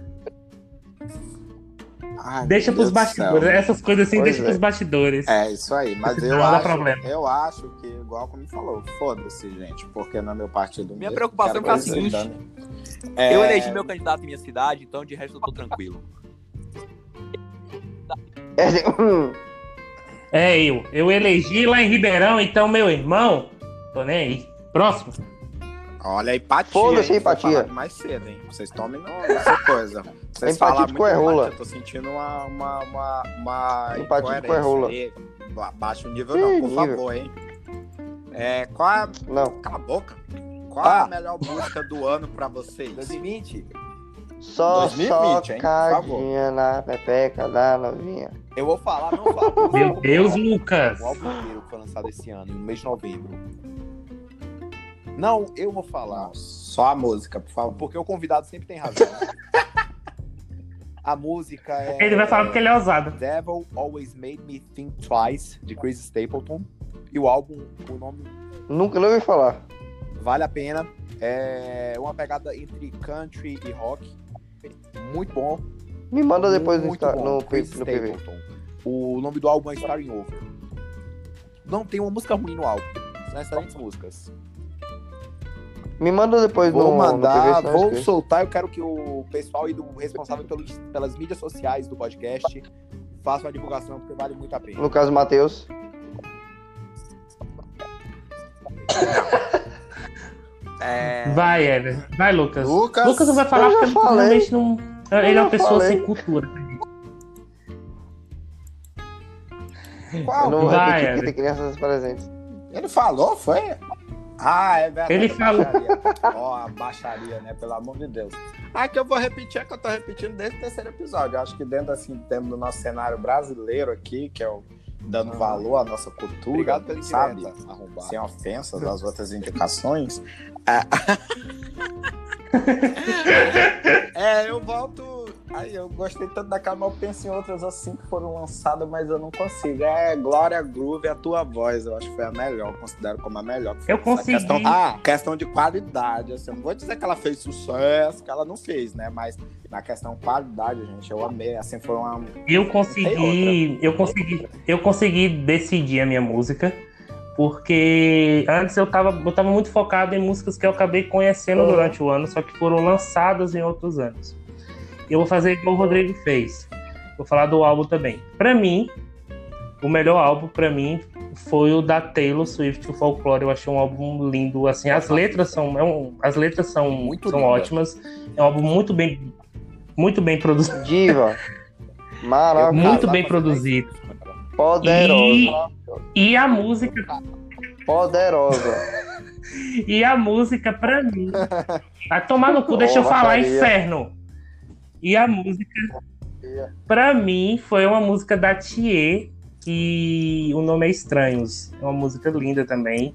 Ai, deixa pros bastidores, essas coisas assim, pois deixa é. pros bastidores. É, isso aí, mas eu, não acho, problema. eu acho que, igual como falou, foda-se, gente, porque no meu partido. Minha preocupação é a seguinte: é... eu elegi meu candidato em minha cidade, então de resto eu tô tranquilo. É eu. Eu elegi lá em Ribeirão, então, meu irmão. Tô nem aí. Próximo. Olha a empatia. Foda-se empatia. Mais cedo, hein? Vocês tomem essa coisa. Vocês falam muito rola. Eu tô sentindo uma. uma, uma, uma empatia com rola. Baixa o nível, não, por nível. favor, hein? É, qual é. Não. Cala a boca. Qual ah. é a melhor música do ano pra vocês? 2020. Só 2020, hein? Cadinha na pepeca da novinha. Eu vou falar, não falo. Meu Deus, Lucas! O álbum inteiro que foi lançado esse ano, no mês de novembro. Não, eu vou falar. Só a música, por favor. Porque o convidado sempre tem razão. a música é. Ele vai falar porque ele é ousado. Devil Always Made Me Think Twice, de Chris Stapleton. E o álbum, o nome. Nunca não ouvi falar. Vale a pena. É uma pegada entre country e rock. Muito bom. Me manda depois muito no, bom. no, Chris no PV. O nome do álbum é Starting Over. Não tem uma música ruim no álbum. São excelentes músicas. Me manda depois vou no, mandar, no PV, vou soltar. Eu quero que o pessoal e do responsável pelos, pelas mídias sociais do podcast façam a divulgação, porque vale muito a pena. No caso, Matheus. É... Vai, Ever. Vai, Lucas. Lucas, Lucas não vai falar porque realmente não. Ele é uma pessoa falei. sem cultura. Qual? Eu não vai, porque tem crianças presentes. Ele falou, foi? Ah, é verdade. Ele falou. Ó, oh, a baixaria, né? Pelo amor de Deus. Ah, que eu vou repetir é que eu tô repetindo desde o terceiro episódio. Eu acho que dentro, assim, dentro do nosso cenário brasileiro aqui, que é o dando ah. valor à nossa cultura, Obrigado pela sabe? Sem ofensas às outras indicações. É. é, eu volto. Ai, eu gostei tanto da Carol, eu penso em outras assim que foram lançadas, mas eu não consigo. É Glória Groove, a tua voz, eu acho que foi a melhor, eu considero como a melhor. Eu consegui. Questão, ah, questão de qualidade, assim, não vou dizer que ela fez sucesso, que ela não fez, né? Mas na questão qualidade, gente, eu amei, assim, foi uma. Eu consegui, eu consegui, eu consegui decidir a minha música porque antes eu estava eu tava muito focado em músicas que eu acabei conhecendo uhum. durante o ano, só que foram lançadas em outros anos. Eu vou fazer igual o Rodrigo fez. Vou falar do álbum também. Para mim, o melhor álbum para mim foi o da Taylor Swift, o Folklore. Eu achei um álbum lindo, assim, as letras são, é um, as letras são, muito são ótimas. É um álbum muito bem, muito bem produzido. Diva. Maravilhoso. Muito bem produzido. Poderosa. E, e a música. Poderosa. e a música, pra mim. Vai tomar no cu, deixa eu falar, inferno. E a música, pra mim, foi uma música da Thier, que o nome é Estranhos. É uma música linda também.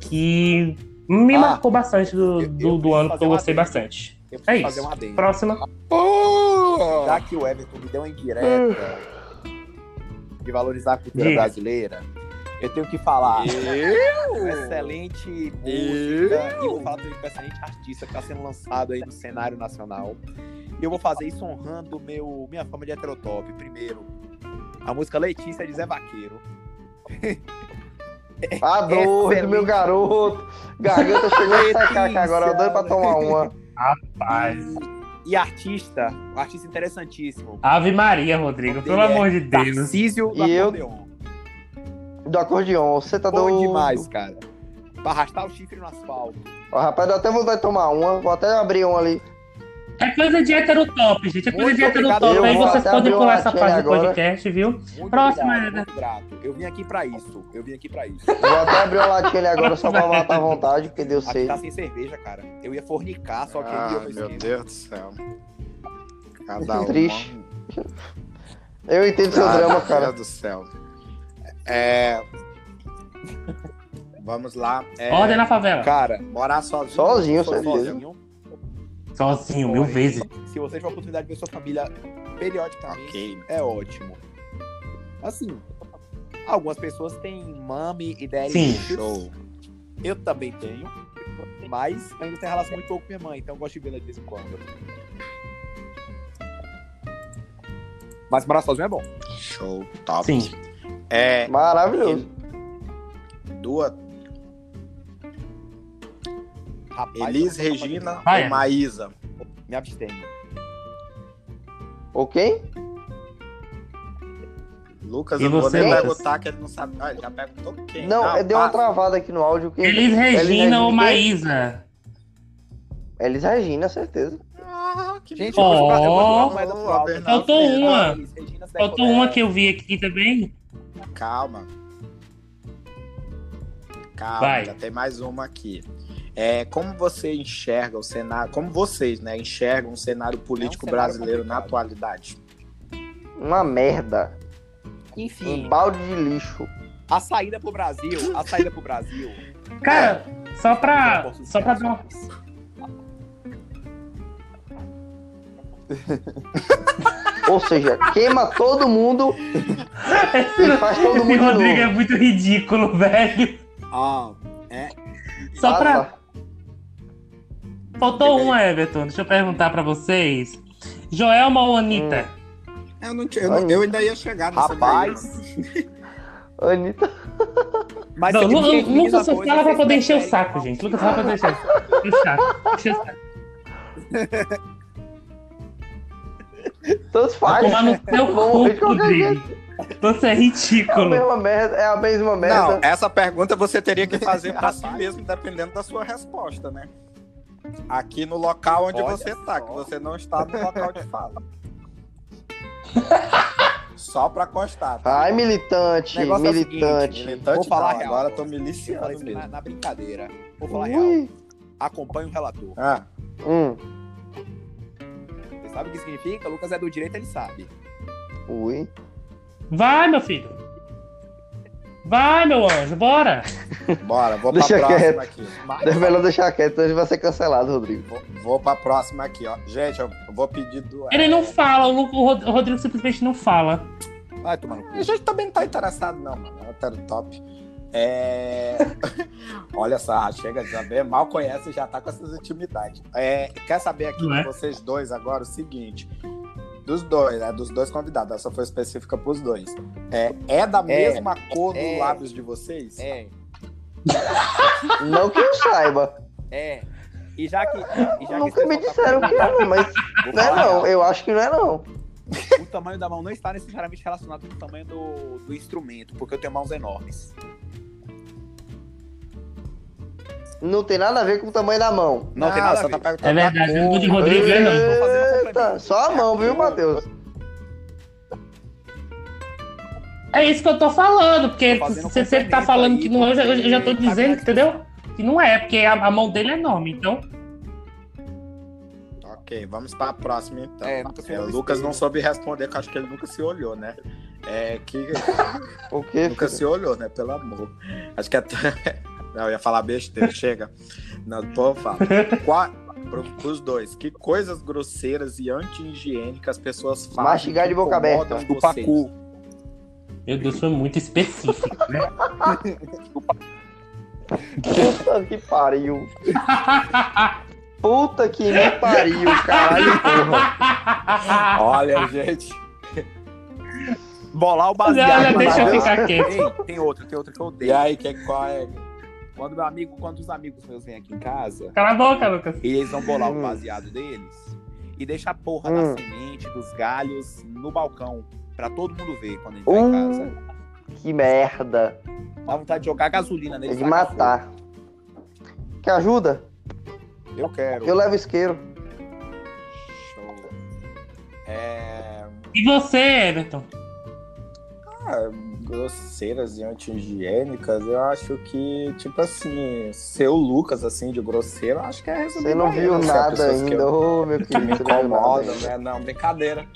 Que me ah, marcou bastante do, do, do ano, porque eu gostei bastante. é isso. Próxima. Oh! Já que o Everton me deu uma indireta de valorizar a cultura Diga. brasileira, eu tenho que falar. Eu? excelente música. Eu? E vou falar também com excelente artista que está sendo lançado aí no cenário nacional. E eu vou fazer isso honrando meu, minha fama de heterotop. Primeiro, a música Letícia de Zé Vaqueiro. Ah, doido, meu garoto. Garganta chegou a secar aqui agora, eu doido pra tomar uma. Rapaz. E artista, um artista interessantíssimo. Ave Maria, Rodrigo, pelo é amor de Deus. Tarcísio do e acordeon. Eu... Do acordeon, você tá doido. demais, cara. Pra arrastar o chifre no asfalto. Ó, rapaz, dá até vontade de tomar uma. Vou até abrir um ali. É coisa de heterotop, gente. É coisa Muito de heterotop. Aí vocês podem pular essa fase do podcast, viu? Muito Próxima, Ana. Eu vim aqui pra isso. Eu vim aqui pra isso. vou até abrir uma latinha ali agora só pra matar a vontade, porque deu certo. tá sem cerveja, cara. Eu ia fornicar, só que ah, eu Meu Deus do céu. Cada um. Triste. Eu entendo seu ah, drama, cara. Meu Deus do céu. É. Vamos lá. É... Ordem na favela. Cara, morar sozinho. Sozinho, sozinho. Sozinho, mil vezes. Se você tiver a oportunidade de ver sua família periodicamente, okay. é ótimo. Assim, algumas pessoas têm mami e daddy Sim. Show. Eu também tenho, mas ainda tenho relação muito pouco com minha mãe, então eu gosto de vê-la de vez em quando. Mas morar sozinho é bom. Show, top. Sim. É, Maravilhoso. Duas, Rapaz, Elis Regina ou Maísa? Me abstenho. O quem? Lucas, eu não vou nem perguntar que ele não sabe. Ah, ele já perguntou quem. Não, não deu uma travada aqui no áudio. Quem... Elis Regina ou Maísa? Elis Regina, certeza. Ah, que Gente, oh, eu vou Faltou uma. Faltou uma que eu vi aqui também. Calma. Calma, Vai. já tem mais uma aqui. É, como você enxerga o cenário, como vocês, né, enxergam o cenário político é um cenário brasileiro complicado. na atualidade? Uma merda. Enfim. Um balde de lixo. A saída pro Brasil, a saída pro Brasil. Cara, só pra. Só pra dar uma. Ou seja, queima todo mundo e faz todo mundo. Rodrigo é muito ridículo, velho. Ah, é. Só pra. Faltou uma, Everton. Deixa eu perguntar pra vocês. Joelma ou Anitta? Hum. Eu, não, eu, não, eu ainda ia chegar nessa Rapaz. Anitta. Mas não, Lu, Lucas só fala pra poder encher o saco, gente. Lucas fala pra poder encher o saco. Encher o saco. Todos fazem. Tomar no seu cu, Rodrigo. Você é ridículo. É a mesma merda. É a mesma merda. Não, essa pergunta você teria que fazer pra si mesmo, dependendo da sua resposta, né? Aqui no local onde Olha você tá, que você não está no local de fala. Só pra constar. Tá? Ai, militante, militante. É seguinte, militante. Vou falar não, real. Agora tô miliciando mesmo. Na, na, brincadeira. Vou falar Ui. real. Acompanhe o relator. Ah. Hum. Você sabe o que significa? O Lucas é do direito, ele sabe. Ui. Vai, meu filho. Vai, meu anjo, bora. Bora, vou Deixa pra próxima quieto. aqui. Deixa melhor deixar quieto, hoje vai ser cancelado, Rodrigo. Vou, vou pra próxima aqui, ó. Gente, eu vou pedir do. Ele não fala, o Rodrigo simplesmente não fala. Vai tomar no cu. A gente também não tá interessado, não, mano. É o top. É... Olha só, chega de saber, mal conhece e já tá com essas intimidades. É... Quer saber aqui é? de vocês dois agora o seguinte: dos dois, né? Dos dois convidados. Essa foi específica pros dois. É, é da é, mesma cor é, dos lábios de vocês? É. Não que eu saiba. É. E já que. E já Nunca que me disseram que era, mas. Não é não, eu acho que não é não. O tamanho da mão não está necessariamente relacionado com o tamanho do, do instrumento, porque eu tenho mãos enormes. Não tem nada a ver com o tamanho da mão. Não, não tem nada a ver. Tá é verdade, o de Rodrigo é não. Só a mão, viu, Matheus? É isso que eu tô falando, porque você sempre tá falando que não é, eu já, eu já tô dizendo, entendeu? Que não é, porque a, a mão dele é enorme, então. Ok, vamos para a próxima então. É, é, o Lucas não soube responder, que acho que ele nunca se olhou, né? É que. o quê? Nunca filho? se olhou, né? Pelo amor. Acho que até. Não, eu ia falar besteira, chega. Não, pô, fala. Qua... Pros dois, que coisas grosseiras e anti-higiênicas as pessoas fazem. Mastigar de boca aberta. Do pacu. Meu Deus, foi muito específico, né? Puta que pariu. Puta que me pariu, caralho, porra. Olha, gente. Bolar o baseado. Não, deixa eu ficar quieto. Tem, tem outro, tem outro que eu odeio. E aí, que, qual é? Quando meu amigo, quando os amigos meus vêm aqui em casa. Cala a boca, Lucas. E eles vão bolar o baseado deles e deixar a porra hum. da semente, dos galhos no balcão. Pra todo mundo ver quando a gente hum, em casa. Que merda. Dá vontade de jogar gasolina neles. É de matar. Quer ajuda? Eu quero. Eu levo isqueiro. Show. É... E você, Everton? Ah, grosseiras e anti-higiênicas, eu acho que, tipo assim, ser o Lucas, assim, de grosseiro, acho que é resumido. Você não viu nada ainda, eu, ô, meu querido. me incomoda, né? Não, brincadeira.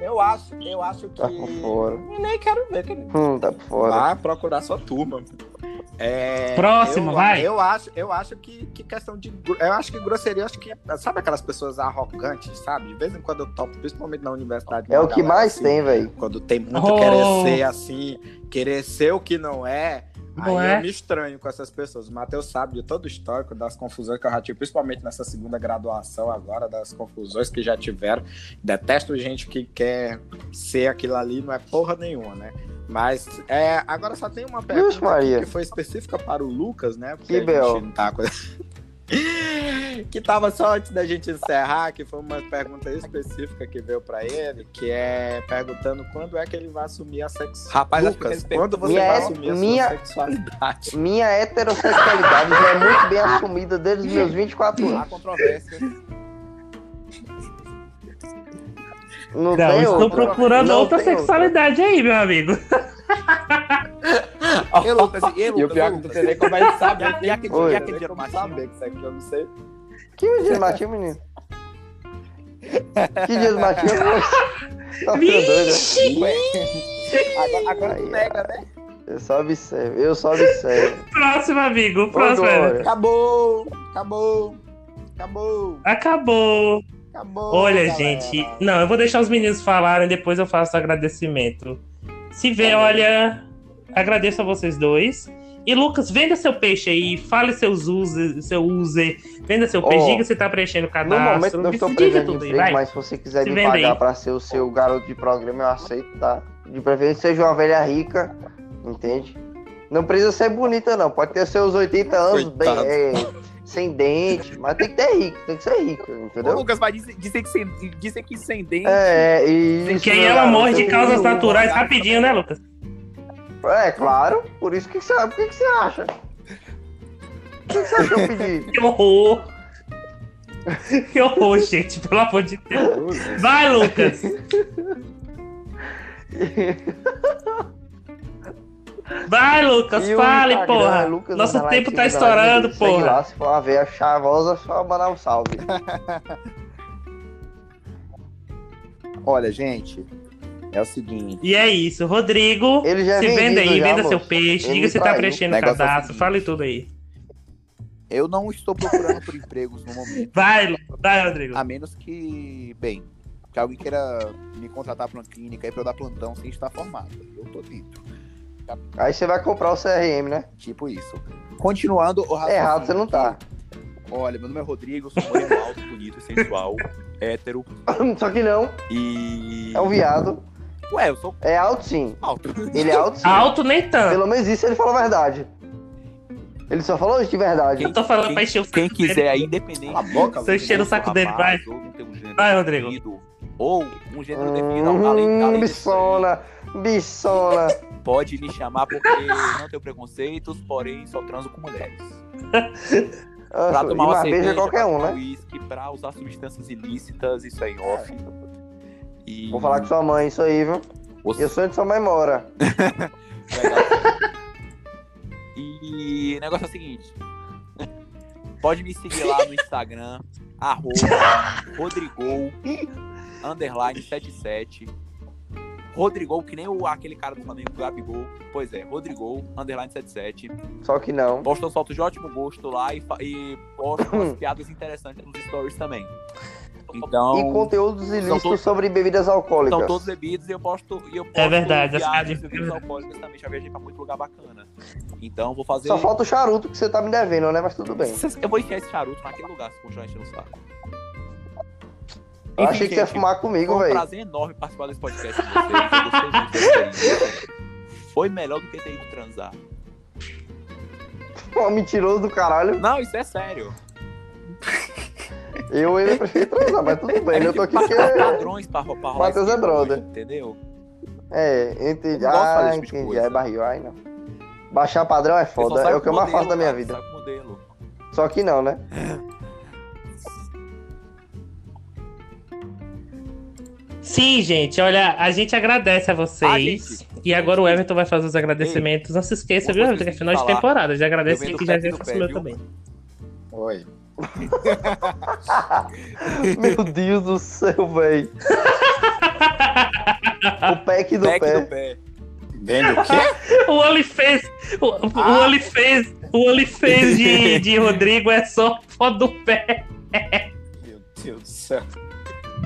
Eu acho, eu acho que. Tá por fora. Eu nem quero ver, querido. Hum, tá por fora. Vai procurar sua turma. É, Próximo, eu, vai. Eu acho, eu acho que, que questão de. Eu acho que grosseria, acho que. Sabe aquelas pessoas arrogantes, sabe? De vez em quando eu topo, principalmente na universidade. É o que mais assim, tem, velho. Quando tem muito oh. querer ser assim, querer ser o que não é. Não aí é? eu me estranho com essas pessoas. O Matheus sabe de todo o histórico das confusões que eu já tive, principalmente nessa segunda graduação agora, das confusões que já tiveram. Detesto gente que quer ser aquilo ali, não é porra nenhuma, né? Mas é, agora só tem uma pergunta que foi específica para o Lucas, né? Porque que bel. Não tá... que tava só antes da gente encerrar, que foi uma pergunta específica que veio pra ele, que é perguntando quando é que ele vai assumir a sexualidade. Rapaz, Lucas, quando você minha, vai assumir minha, a sua sexualidade? Minha heterossexualidade já é muito bem assumida desde os meus 24 anos. Há controvérsias. Não, Não, tem estou outra. procurando Não outra tem sexualidade aí, meu amigo. E Lucas, e E o Lucas, pior é que Lucas. tem nem como ele sabe. E aquele- machinho? saber que isso aqui eu não sei. Que dia do matinho, menino? Que dia do matinho? Tá né? Vixe! Agora, agora tu nega, né? Eu só observo, eu só observo. Próximo, amigo. Próximo. Acabou! Acabou! Acabou! Acabou. Acabou! Olha, galera. gente. Não, eu vou deixar os meninos falarem, depois eu faço o agradecimento. Se vê, olha, agradeço a vocês dois. E Lucas, venda seu peixe aí, fale seus user, seu user, venda seu peixe, Ó, diga se tá preenchendo o No cadastro. momento não estou aí, emprego, vai. mas se você quiser Se me pagar aí. pra ser o seu garoto de programa, eu aceito, tá? De preferência seja uma velha rica, entende? Não precisa ser bonita, não. Pode ter seus 80 anos bem, Coitado. é, sem dente, mas tem que ter rico, tem que ser rica, Ô, entendeu? Lucas, mas dizem, dizem que, sem, dizem que sem dente. É, e isso. Que aí meu ela garoto, morre de causas naturais rapidinho, né, Lucas? É, claro. Por isso que você, o que, que você acha? O que, que você acha que eu pedi? Que horror! Que horror, gente, pelo amor de Deus. Vai, Lucas! Vai, Lucas, E fale, porra! Lucas Nosso tempo tá estourando, segue porra! Lá, se for uma veia chavosa, só mandar um salve. Olha, gente, é o seguinte. E é isso, Rodrigo. Ele já é se venda aí, já, venda seu moço. peixe, Ele diga se tá preenchendo o é cadastro, fale tudo aí. Eu não estou procurando por empregos no momento. Vai, vai, Rodrigo. A menos que, bem, que alguém queira me contratar para uma clínica aí pra eu dar plantão sem estar formado. Eu tô dentro. Aí você vai comprar o CRM, né? Tipo isso. Continuando o raciocínio Errado você não tá. Olha, meu nome é Rodrigo, sou moreno alto, bonito sensual, hétero. Só que não, E. é um viado. Ué, eu sou É alto sim. alto. Ele é alto sim. Alto nem tanto. Pelo menos isso ele falou a verdade. Ele só falou isso de verdade. Eu tô falando quem, pra encher o saco quem dele. quiser aí, independente. Cala a boca, Você enchendo o se saco dele, vai. um Vai, Rodrigo. definido, Ou um gênero definido além, além Hum, disso aí. bichona, bichona. Pode me chamar porque não tenho preconceitos, porém só transo com mulheres. Pra tomar uma beija cerveja, qualquer um, né? uísque, pra usar substâncias ilícitas, isso aí em off. E... Vou falar com sua mãe isso aí, viu? Os- E o sonho de sua mãe mora. E o negócio é o seguinte. Pode me seguir lá no Instagram, arroba Rodrigo underline 77. Rodrigo, que nem o, aquele cara do Flamengo, Gabigol. Pois é, Rodrigo underline 77. Só que não. Posto fotos de ótimo gosto lá e, e posto umas piadas interessantes nos stories também. Então, E conteúdos ilícitos todos- sobre bebidas alcoólicas. são todos bebidos e eu posto, e eu posto É verdade, essa viagens é e bebidas alcoólicas também. Já viajei pra muito lugar bacana. Então, vou fazer. Só falta o charuto que você tá me devendo, né? Mas tudo bem. Eu vou enfiar esse charuto naquele lugar se continuar enchendo o saco. Eu Enfim, achei que você ia fumar comigo, Foi um velho. prazer enorme participar desse podcast com vocês. Experiência. Foi melhor do que ter ido transar. Pô, mentiroso do caralho. Não, isso é sério. Eu ele prefiro transar, mas tudo bem. Eu tô aqui porque. padrões pra, pra rolar Matheus é brother. Entendeu? É, entendi. Ah, tipo entendi. É barril. Ai, não. Baixar padrão é foda. É o que eu mais faço da minha cara, vida. Só que não, né? Sim, gente, olha, a gente agradece a vocês. Ah, gente. e agora o Everton vai fazer os agradecimentos. Não se esqueça, viu, Everton, que é final de falar. temporada. Já agradece que já faço o meu viu? também. Oi. Meu Deus do céu, velho. o pack do Pack pé. do pé. Vende o quê? O OnlyFans, o, o Ah. OnlyFans, o OnlyFans de, de Rodrigo é só foto do pé. Meu Deus do céu.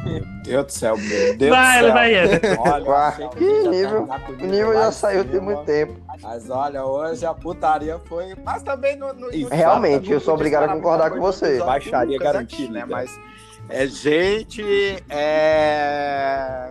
Meu Deus do céu, meu Deus vai, do céu. vai. Olha, eu achei Que ia nível- O nível já saiu tem muito tempo. Mas olha, hoje a putaria foi. Mas também no. no, no Realmente, eu sou obrigado a concordar com você. Baixaria garantida. né? Mas é gente. É.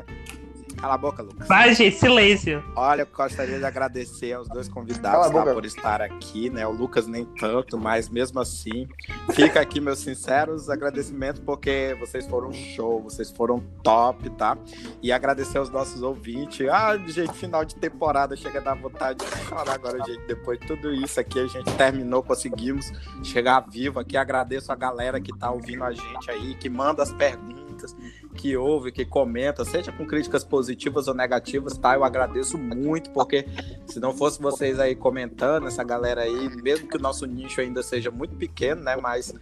Cala a boca, Lucas. Vai, gente, silêncio. Olha, eu gostaria de agradecer aos dois convidados tá, por estar aqui, né? O Lucas nem tanto, mas mesmo assim, fica aqui meus sinceros agradecimentos, porque vocês foram show, vocês foram top, tá? E agradecer aos nossos ouvintes. Ah, gente, final de temporada, chega a dar vontade de chorar agora, gente. Depois de tudo isso aqui, a gente terminou, conseguimos chegar vivo aqui. Agradeço a galera que tá ouvindo a gente aí, que manda as perguntas que ouve, que comenta, seja com críticas positivas ou negativas, tá? Eu agradeço muito, porque se não fosse vocês aí comentando, essa galera aí, mesmo que o nosso nicho ainda seja muito pequeno, né? Mas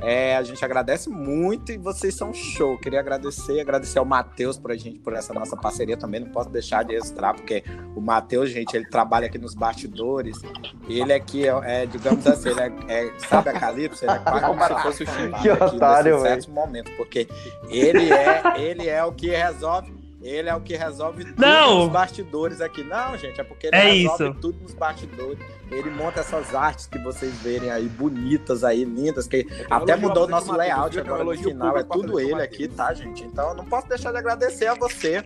é, a gente agradece muito e vocês são show. Queria agradecer, agradecer ao Matheus por a gente, por essa nossa parceria também. Não posso deixar de registrar, porque o Matheus, gente, ele trabalha aqui nos bastidores. Ele aqui é, é digamos assim, ele é, é, sabe a Calypso? Ele é quase como se fosse o Xingu que otário, nesse certo momento, porque ele é ele é o que resolve. Ele é o que resolve tudo não. nos bastidores aqui. Não, gente, é porque ele é resolve isso. tudo nos bastidores. Ele monta essas artes que vocês verem aí, bonitas aí, lindas, que até mudou o nosso layout agora no final. É tudo ele aqui, tá, gente? Então eu não posso deixar de agradecer a você.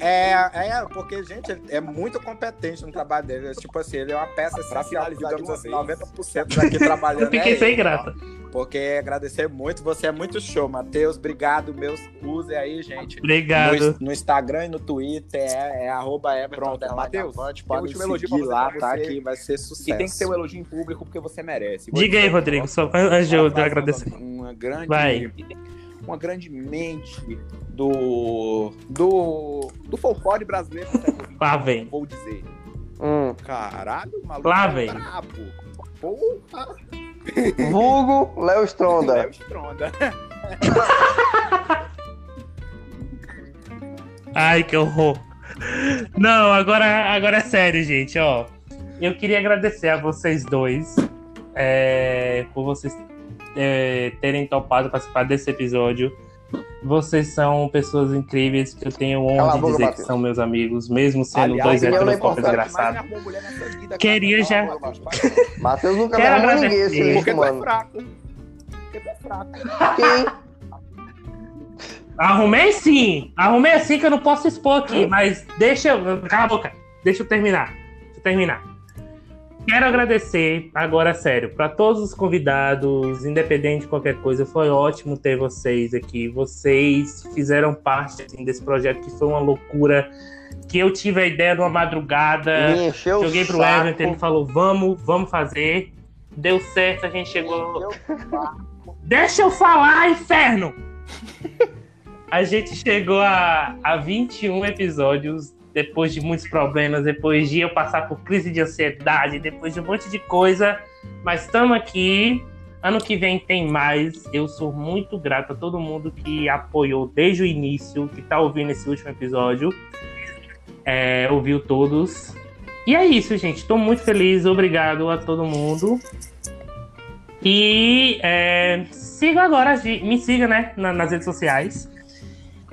É, é, porque, gente, ele é muito competente no trabalho dele. Tipo assim, ele é uma peça essencial, digamos assim, 90% daqui trabalhando. Eu fiquei é sem graça. Porque agradecer muito, você é muito show, Matheus. Obrigado, meus use aí, gente. Obrigado. No, no, Instagram e no Twitter é, é arroba Everton Matheus, pode seguir lá, tá? Que vai ser sucesso. E tem que ser um elogio em público porque você merece. Diga aí, Rodrigo, só antes de eu agradecer. Uma, uma grande... Vai uma grande mente do do do folclore brasileiro. Lá vem. Vou dizer. Hum. Caralho, maluco. Lá vem. Porra. Vulgo Léo Stronda. Léo Stronda. Ai, que horror. Não, agora, agora é sério, gente, ó. Eu queria agradecer a vocês dois é, por vocês é, terem topado participar desse episódio. Vocês são pessoas incríveis que eu tenho honra de dizer que são meus amigos, mesmo sendo Aliás, dois heterofóbicos desgraçados. Queria já. Matheus nunca Quero ninguém, Porque tu é fraco. Porque tu é fraco. Quem? Arrumei sim. Arrumei assim que eu não posso expor aqui, mas deixa eu. Cala a boca. Deixa eu terminar. Deixa eu terminar. Quero agradecer, agora sério, para todos os convidados, independente de qualquer coisa, foi ótimo ter vocês aqui. Vocês fizeram parte assim, desse projeto que foi uma loucura. Que eu tive a ideia numa madrugada, joguei pro saco. Everton, ele falou: vamos, vamos fazer. Deu certo, a gente chegou. Deixa eu falar, inferno! a gente chegou a, a 21 episódios depois de muitos problemas, depois de eu passar por crise de ansiedade, depois de um monte de coisa. Mas estamos aqui. Ano que vem tem mais. Eu sou muito grato a todo mundo que apoiou desde o início, que está ouvindo esse último episódio. É, ouviu todos. E é isso, gente. Estou muito feliz. Obrigado a todo mundo. E é, siga agora, me siga né, nas redes sociais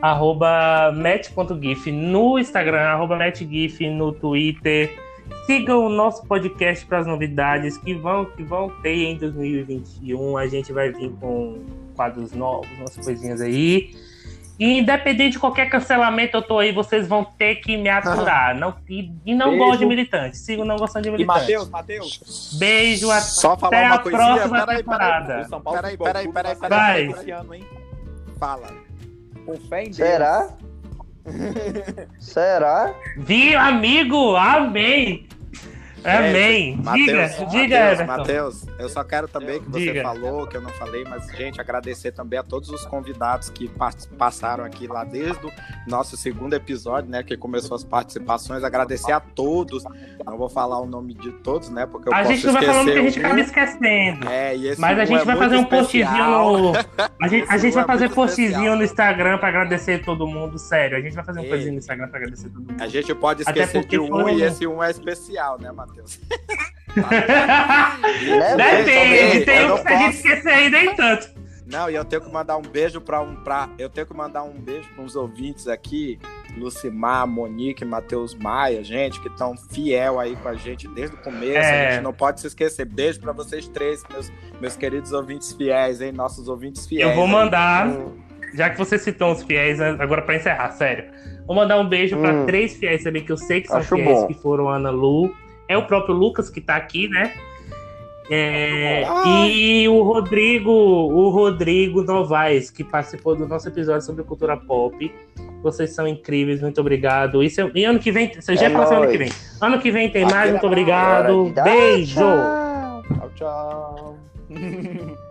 arroba met.gif no Instagram, arroba metgif no Twitter. Sigam o nosso podcast para as novidades que vão, que vão ter em 2021. A gente vai vir com quadros novos, umas coisinhas aí. E independente de qualquer cancelamento, eu tô aí, vocês vão ter que me aturar. Não, e, e não gosto de militante. Sigo não gostando de militante. E Matheus, Matheus. Beijo, Só até falar uma a coisinha. próxima peraí, temporada. Peraí, peraí, peraí, peraí. Hein? Fala. Com fé em Deus. Será? Será? Viu, amigo? Amém. Amém. diga, Mateus, diga, Everton. Matheus, eu só quero também que você Diga. falou, que eu não falei, mas, gente, agradecer também a todos os convidados que pas- passaram aqui lá desde o nosso segundo episódio, né? Que começou as participações. Agradecer a todos. Não vou falar o nome de todos, né? Porque eu A gente não vai falando que a gente acaba esquecendo. É, e esse Mas a gente é vai fazer um postzinho no. A gente, a gente um vai é fazer postzinho especial. no Instagram pra agradecer todo mundo, sério. A gente vai fazer um postzinho no Instagram pra agradecer todo mundo. A gente pode esquecer de um e esse um é especial, né, Matheus? Né, Depende, eu tem não um que a gente esquecer aí nem tanto. Não, e eu tenho que mandar um beijo para um pra, eu tenho que mandar um beijo para uns ouvintes aqui, Lucimar, Monique, Matheus Maia, gente que estão fiel aí com a gente desde o começo. É. A gente não pode se esquecer. Beijo para vocês três, meus meus queridos ouvintes fiéis, hein, nossos ouvintes fiéis. Eu vou aí. mandar, já que você citou os fiéis, agora pra encerrar, sério. Vou mandar um beijo para hum. três fiéis também, que eu sei que são Acho fiéis bom. que foram Ana Lu. É o próprio Lucas que tá aqui, né? É, e o Rodrigo, o Rodrigo Novaes, que participou do nosso episódio sobre cultura pop. Vocês são incríveis, muito obrigado. Isso é, e ano que vem, você já é ano que vem. Ano que vem tem mais, muito obrigado. Beijo! Tchau, tchau.